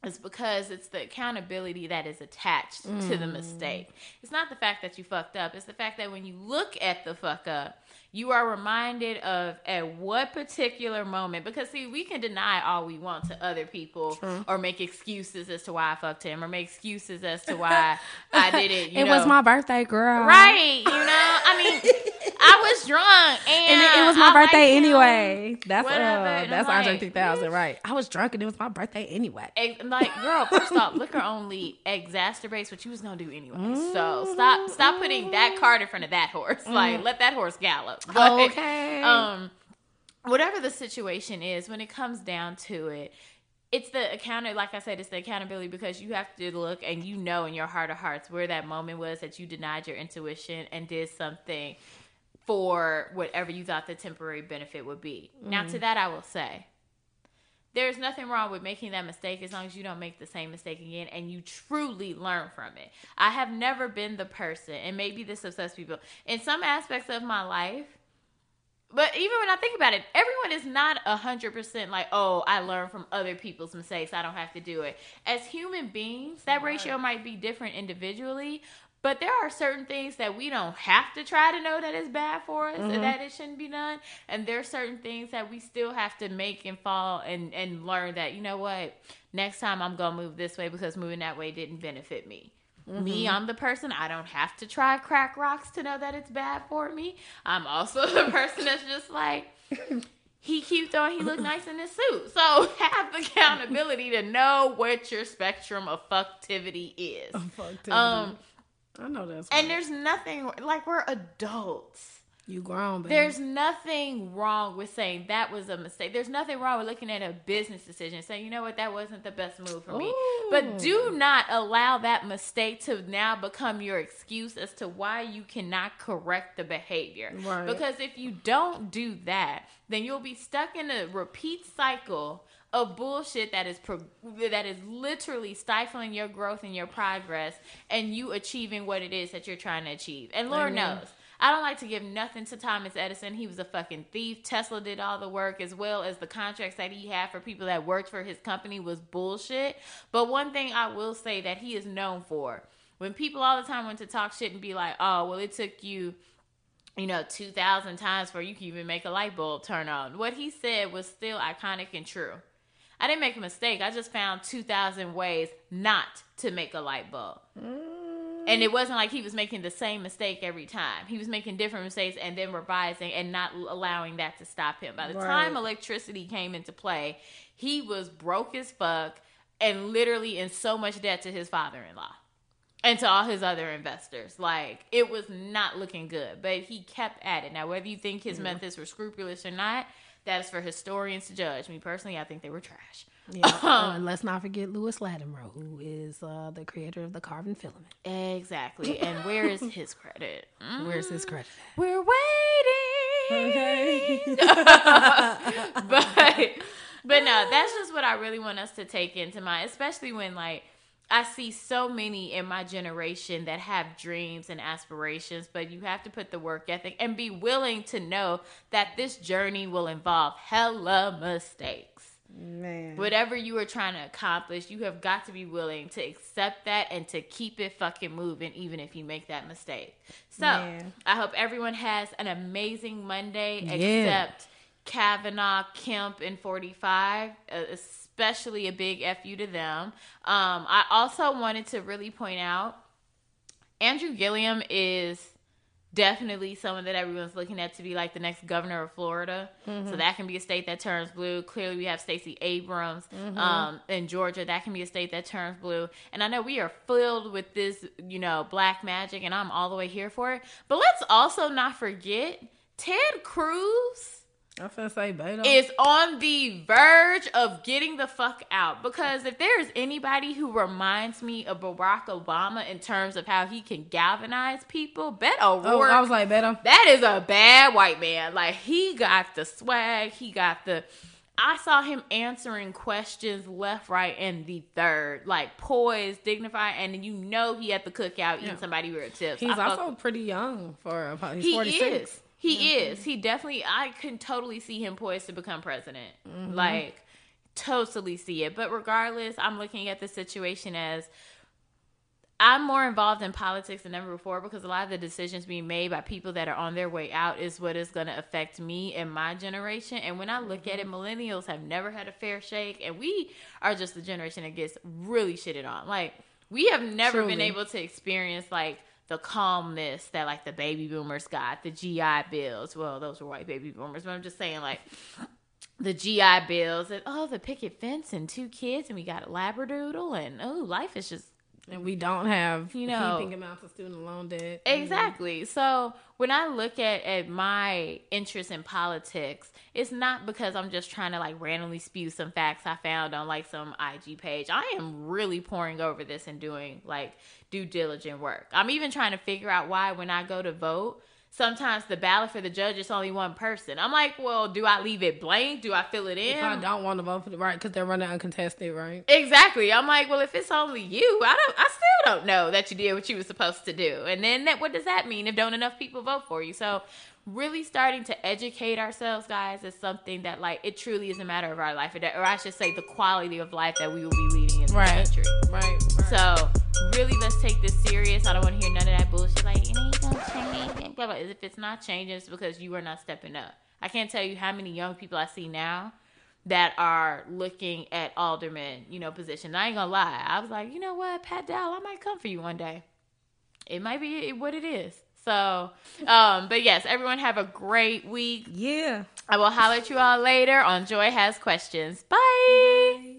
is because it's the accountability that is attached mm. to the mm. mistake. It's not the fact that you fucked up, it's the fact that when you look at the fuck up, you are reminded of at what particular moment because see we can deny all we want to other people True. or make excuses as to why I fucked him or make excuses as to why I did it. <laughs> it know. was my birthday, girl. Right? You know, I mean, <laughs> I was drunk and, and it, it, was my I birthday anyway. That's uh, that's Andre like, 3000, right? I was drunk and it was my birthday anyway. And like, girl, first off, liquor only exacerbates what you was gonna do anyway. Mm-hmm. So stop stop putting that cart in front of that horse. Mm-hmm. Like, let that horse gallop. <laughs> But, okay. Um, whatever the situation is, when it comes down to it, it's the account like I said, it's the accountability because you have to look and you know in your heart of hearts where that moment was that you denied your intuition and did something for whatever you thought the temporary benefit would be. Mm-hmm. Now, to mm-hmm. that, I will say, there's nothing wrong with making that mistake as long as you don't make the same mistake again and you truly learn from it. I have never been the person, and maybe this upsets people, in some aspects of my life, but even when I think about it, everyone is not a hundred percent like, oh, I learn from other people's mistakes. I don't have to do it. As human beings, that ratio might be different individually, but there are certain things that we don't have to try to know that is bad for us mm-hmm. and that it shouldn't be done. And there are certain things that we still have to make and fall and, and learn that, you know what, next time I'm gonna move this way because moving that way didn't benefit me. Mm-hmm. Me, I'm the person I don't have to try crack rocks to know that it's bad for me. I'm also <laughs> the person that's just like <laughs> he cute though he look nice in his suit. So <laughs> have the accountability to know what your spectrum of fucktivity is. Um I know that's And there's nothing like we're adults. You grown, baby. There's nothing wrong with saying that was a mistake. There's nothing wrong with looking at a business decision saying, you know what, that wasn't the best move for me. But do not allow that mistake to now become your excuse as to why you cannot correct the behavior. Right. Because if you don't do that, then you'll be stuck in a repeat cycle of bullshit that is pro- that is literally stifling your growth and your progress and you achieving what it is that you're trying to achieve. And Lord knows I don't like to give nothing to Thomas Edison. He was a fucking thief. Tesla did all the work as well as the contracts that he had for people that worked for his company was bullshit. But one thing I will say that he is known for when people all the time went to talk shit and be like, oh, well, it took you you know, 2,000 times for you can even make a light bulb turn on. What he said was still iconic and true. I didn't make a mistake. I just found 2,000 ways not to make a light bulb. Mm. And it wasn't like he was making the same mistake every time. He was making different mistakes and then revising and not allowing that to stop him. By the right. time electricity came into play, he was broke as fuck and literally in so much debt to his father in law and to all his other investors. Like it was not looking good, but he kept at it. Now, whether you think his methods were scrupulous or not, that is for historians to judge. Me personally, I think they were trash. Yeah. Uh, let's not forget Lewis Latimer, who is uh, the creator of the carbon filament. Exactly. And where is his credit? <laughs> Mm. Where's his credit? We're waiting. Okay. <laughs> but but no, that's just what I really want us to take into mind, especially when like I see so many in my generation that have dreams and aspirations, but you have to put the work ethic and be willing to know that this journey will involve hella mistakes. Man. Whatever you are trying to accomplish, you have got to be willing to accept that and to keep it fucking moving, even if you make that mistake. So Man. I hope everyone has an amazing Monday, yeah. except Kavanaugh, Kemp, and 45, uh, especially a big fu to them. Um, I also wanted to really point out Andrew Gillum is definitely someone that everyone's looking at to be like the next governor of Florida. Mm-hmm. So that can be a state that turns blue. Clearly, we have Stacey Abrams Mm-hmm. um, in Georgia. That can be a state that turns blue. And I know we are filled with this, you know, black magic, and I'm all the way here for it. But let's also not forget Ted Cruz I'm finna say Beto. is on the verge of getting the fuck out because if there is anybody who reminds me of Barack Obama in terms of how he can galvanize people, Beto oh, I was like Beto. that is a bad white man. Like he got the swag, he got the. I saw him answering questions left, right, and the third, like poised, dignified, and then you know he at the cookout eating Yeah. somebody with tips. He's I fuck also pretty young for a he's he 46. is. He is. He definitely. I can totally see him poised to become president. Mm-hmm. Like, totally see it. But regardless, I'm looking at the situation as I'm more involved in politics than ever before because a lot of the decisions being made by people that are on their way out is what is going to affect me and my generation. And when I look at it, Mm-hmm. millennials have never had a fair shake, and we are just the generation that gets really shitted on. Like, we have never been able to experience like the calmness that like the baby boomers got, the GI bills. Well, those were white baby boomers, but I'm just saying like the GI bills and oh the picket fence and two kids and we got a labradoodle and oh life is just And we don't have You know- heaping amounts of student loan debt. Mm-hmm. Exactly. So when I look at, at my interest in politics, it's not because I'm just trying to like randomly spew some facts I found on like some IG page. I am really pouring over this and doing like due diligent work. I'm even trying to figure out why when I go to vote, sometimes the ballot for the judge is only one person. I'm like, well, do I leave it blank? Do I fill it in? If I don't want to vote for the right because they're running uncontested, right? Exactly. I'm like, well, if it's only you, I don't. I still don't know that you did what you were supposed to do. And then that, what does that mean if don't enough people vote for you? So, really starting to educate ourselves, guys, is something that like it truly is a matter of our life, or that- or I should say, the quality of life that we will be leading in this Right. country. Right. right. So, really, let's take this serious. I don't want to hear none of that bullshit. Like, it ain't gonna change. Blah, blah. If it's not changing, it's because you are not stepping up. I can't tell you how many young people I see now that are looking at alderman, you know, positions. I ain't gonna lie. I was like, you know what, Pat Dowell, I might come for you one day. It might be what it is. So, um, but yes, everyone have a great week. yeah. I will holler at you all later on Joy Has Questions. Bye.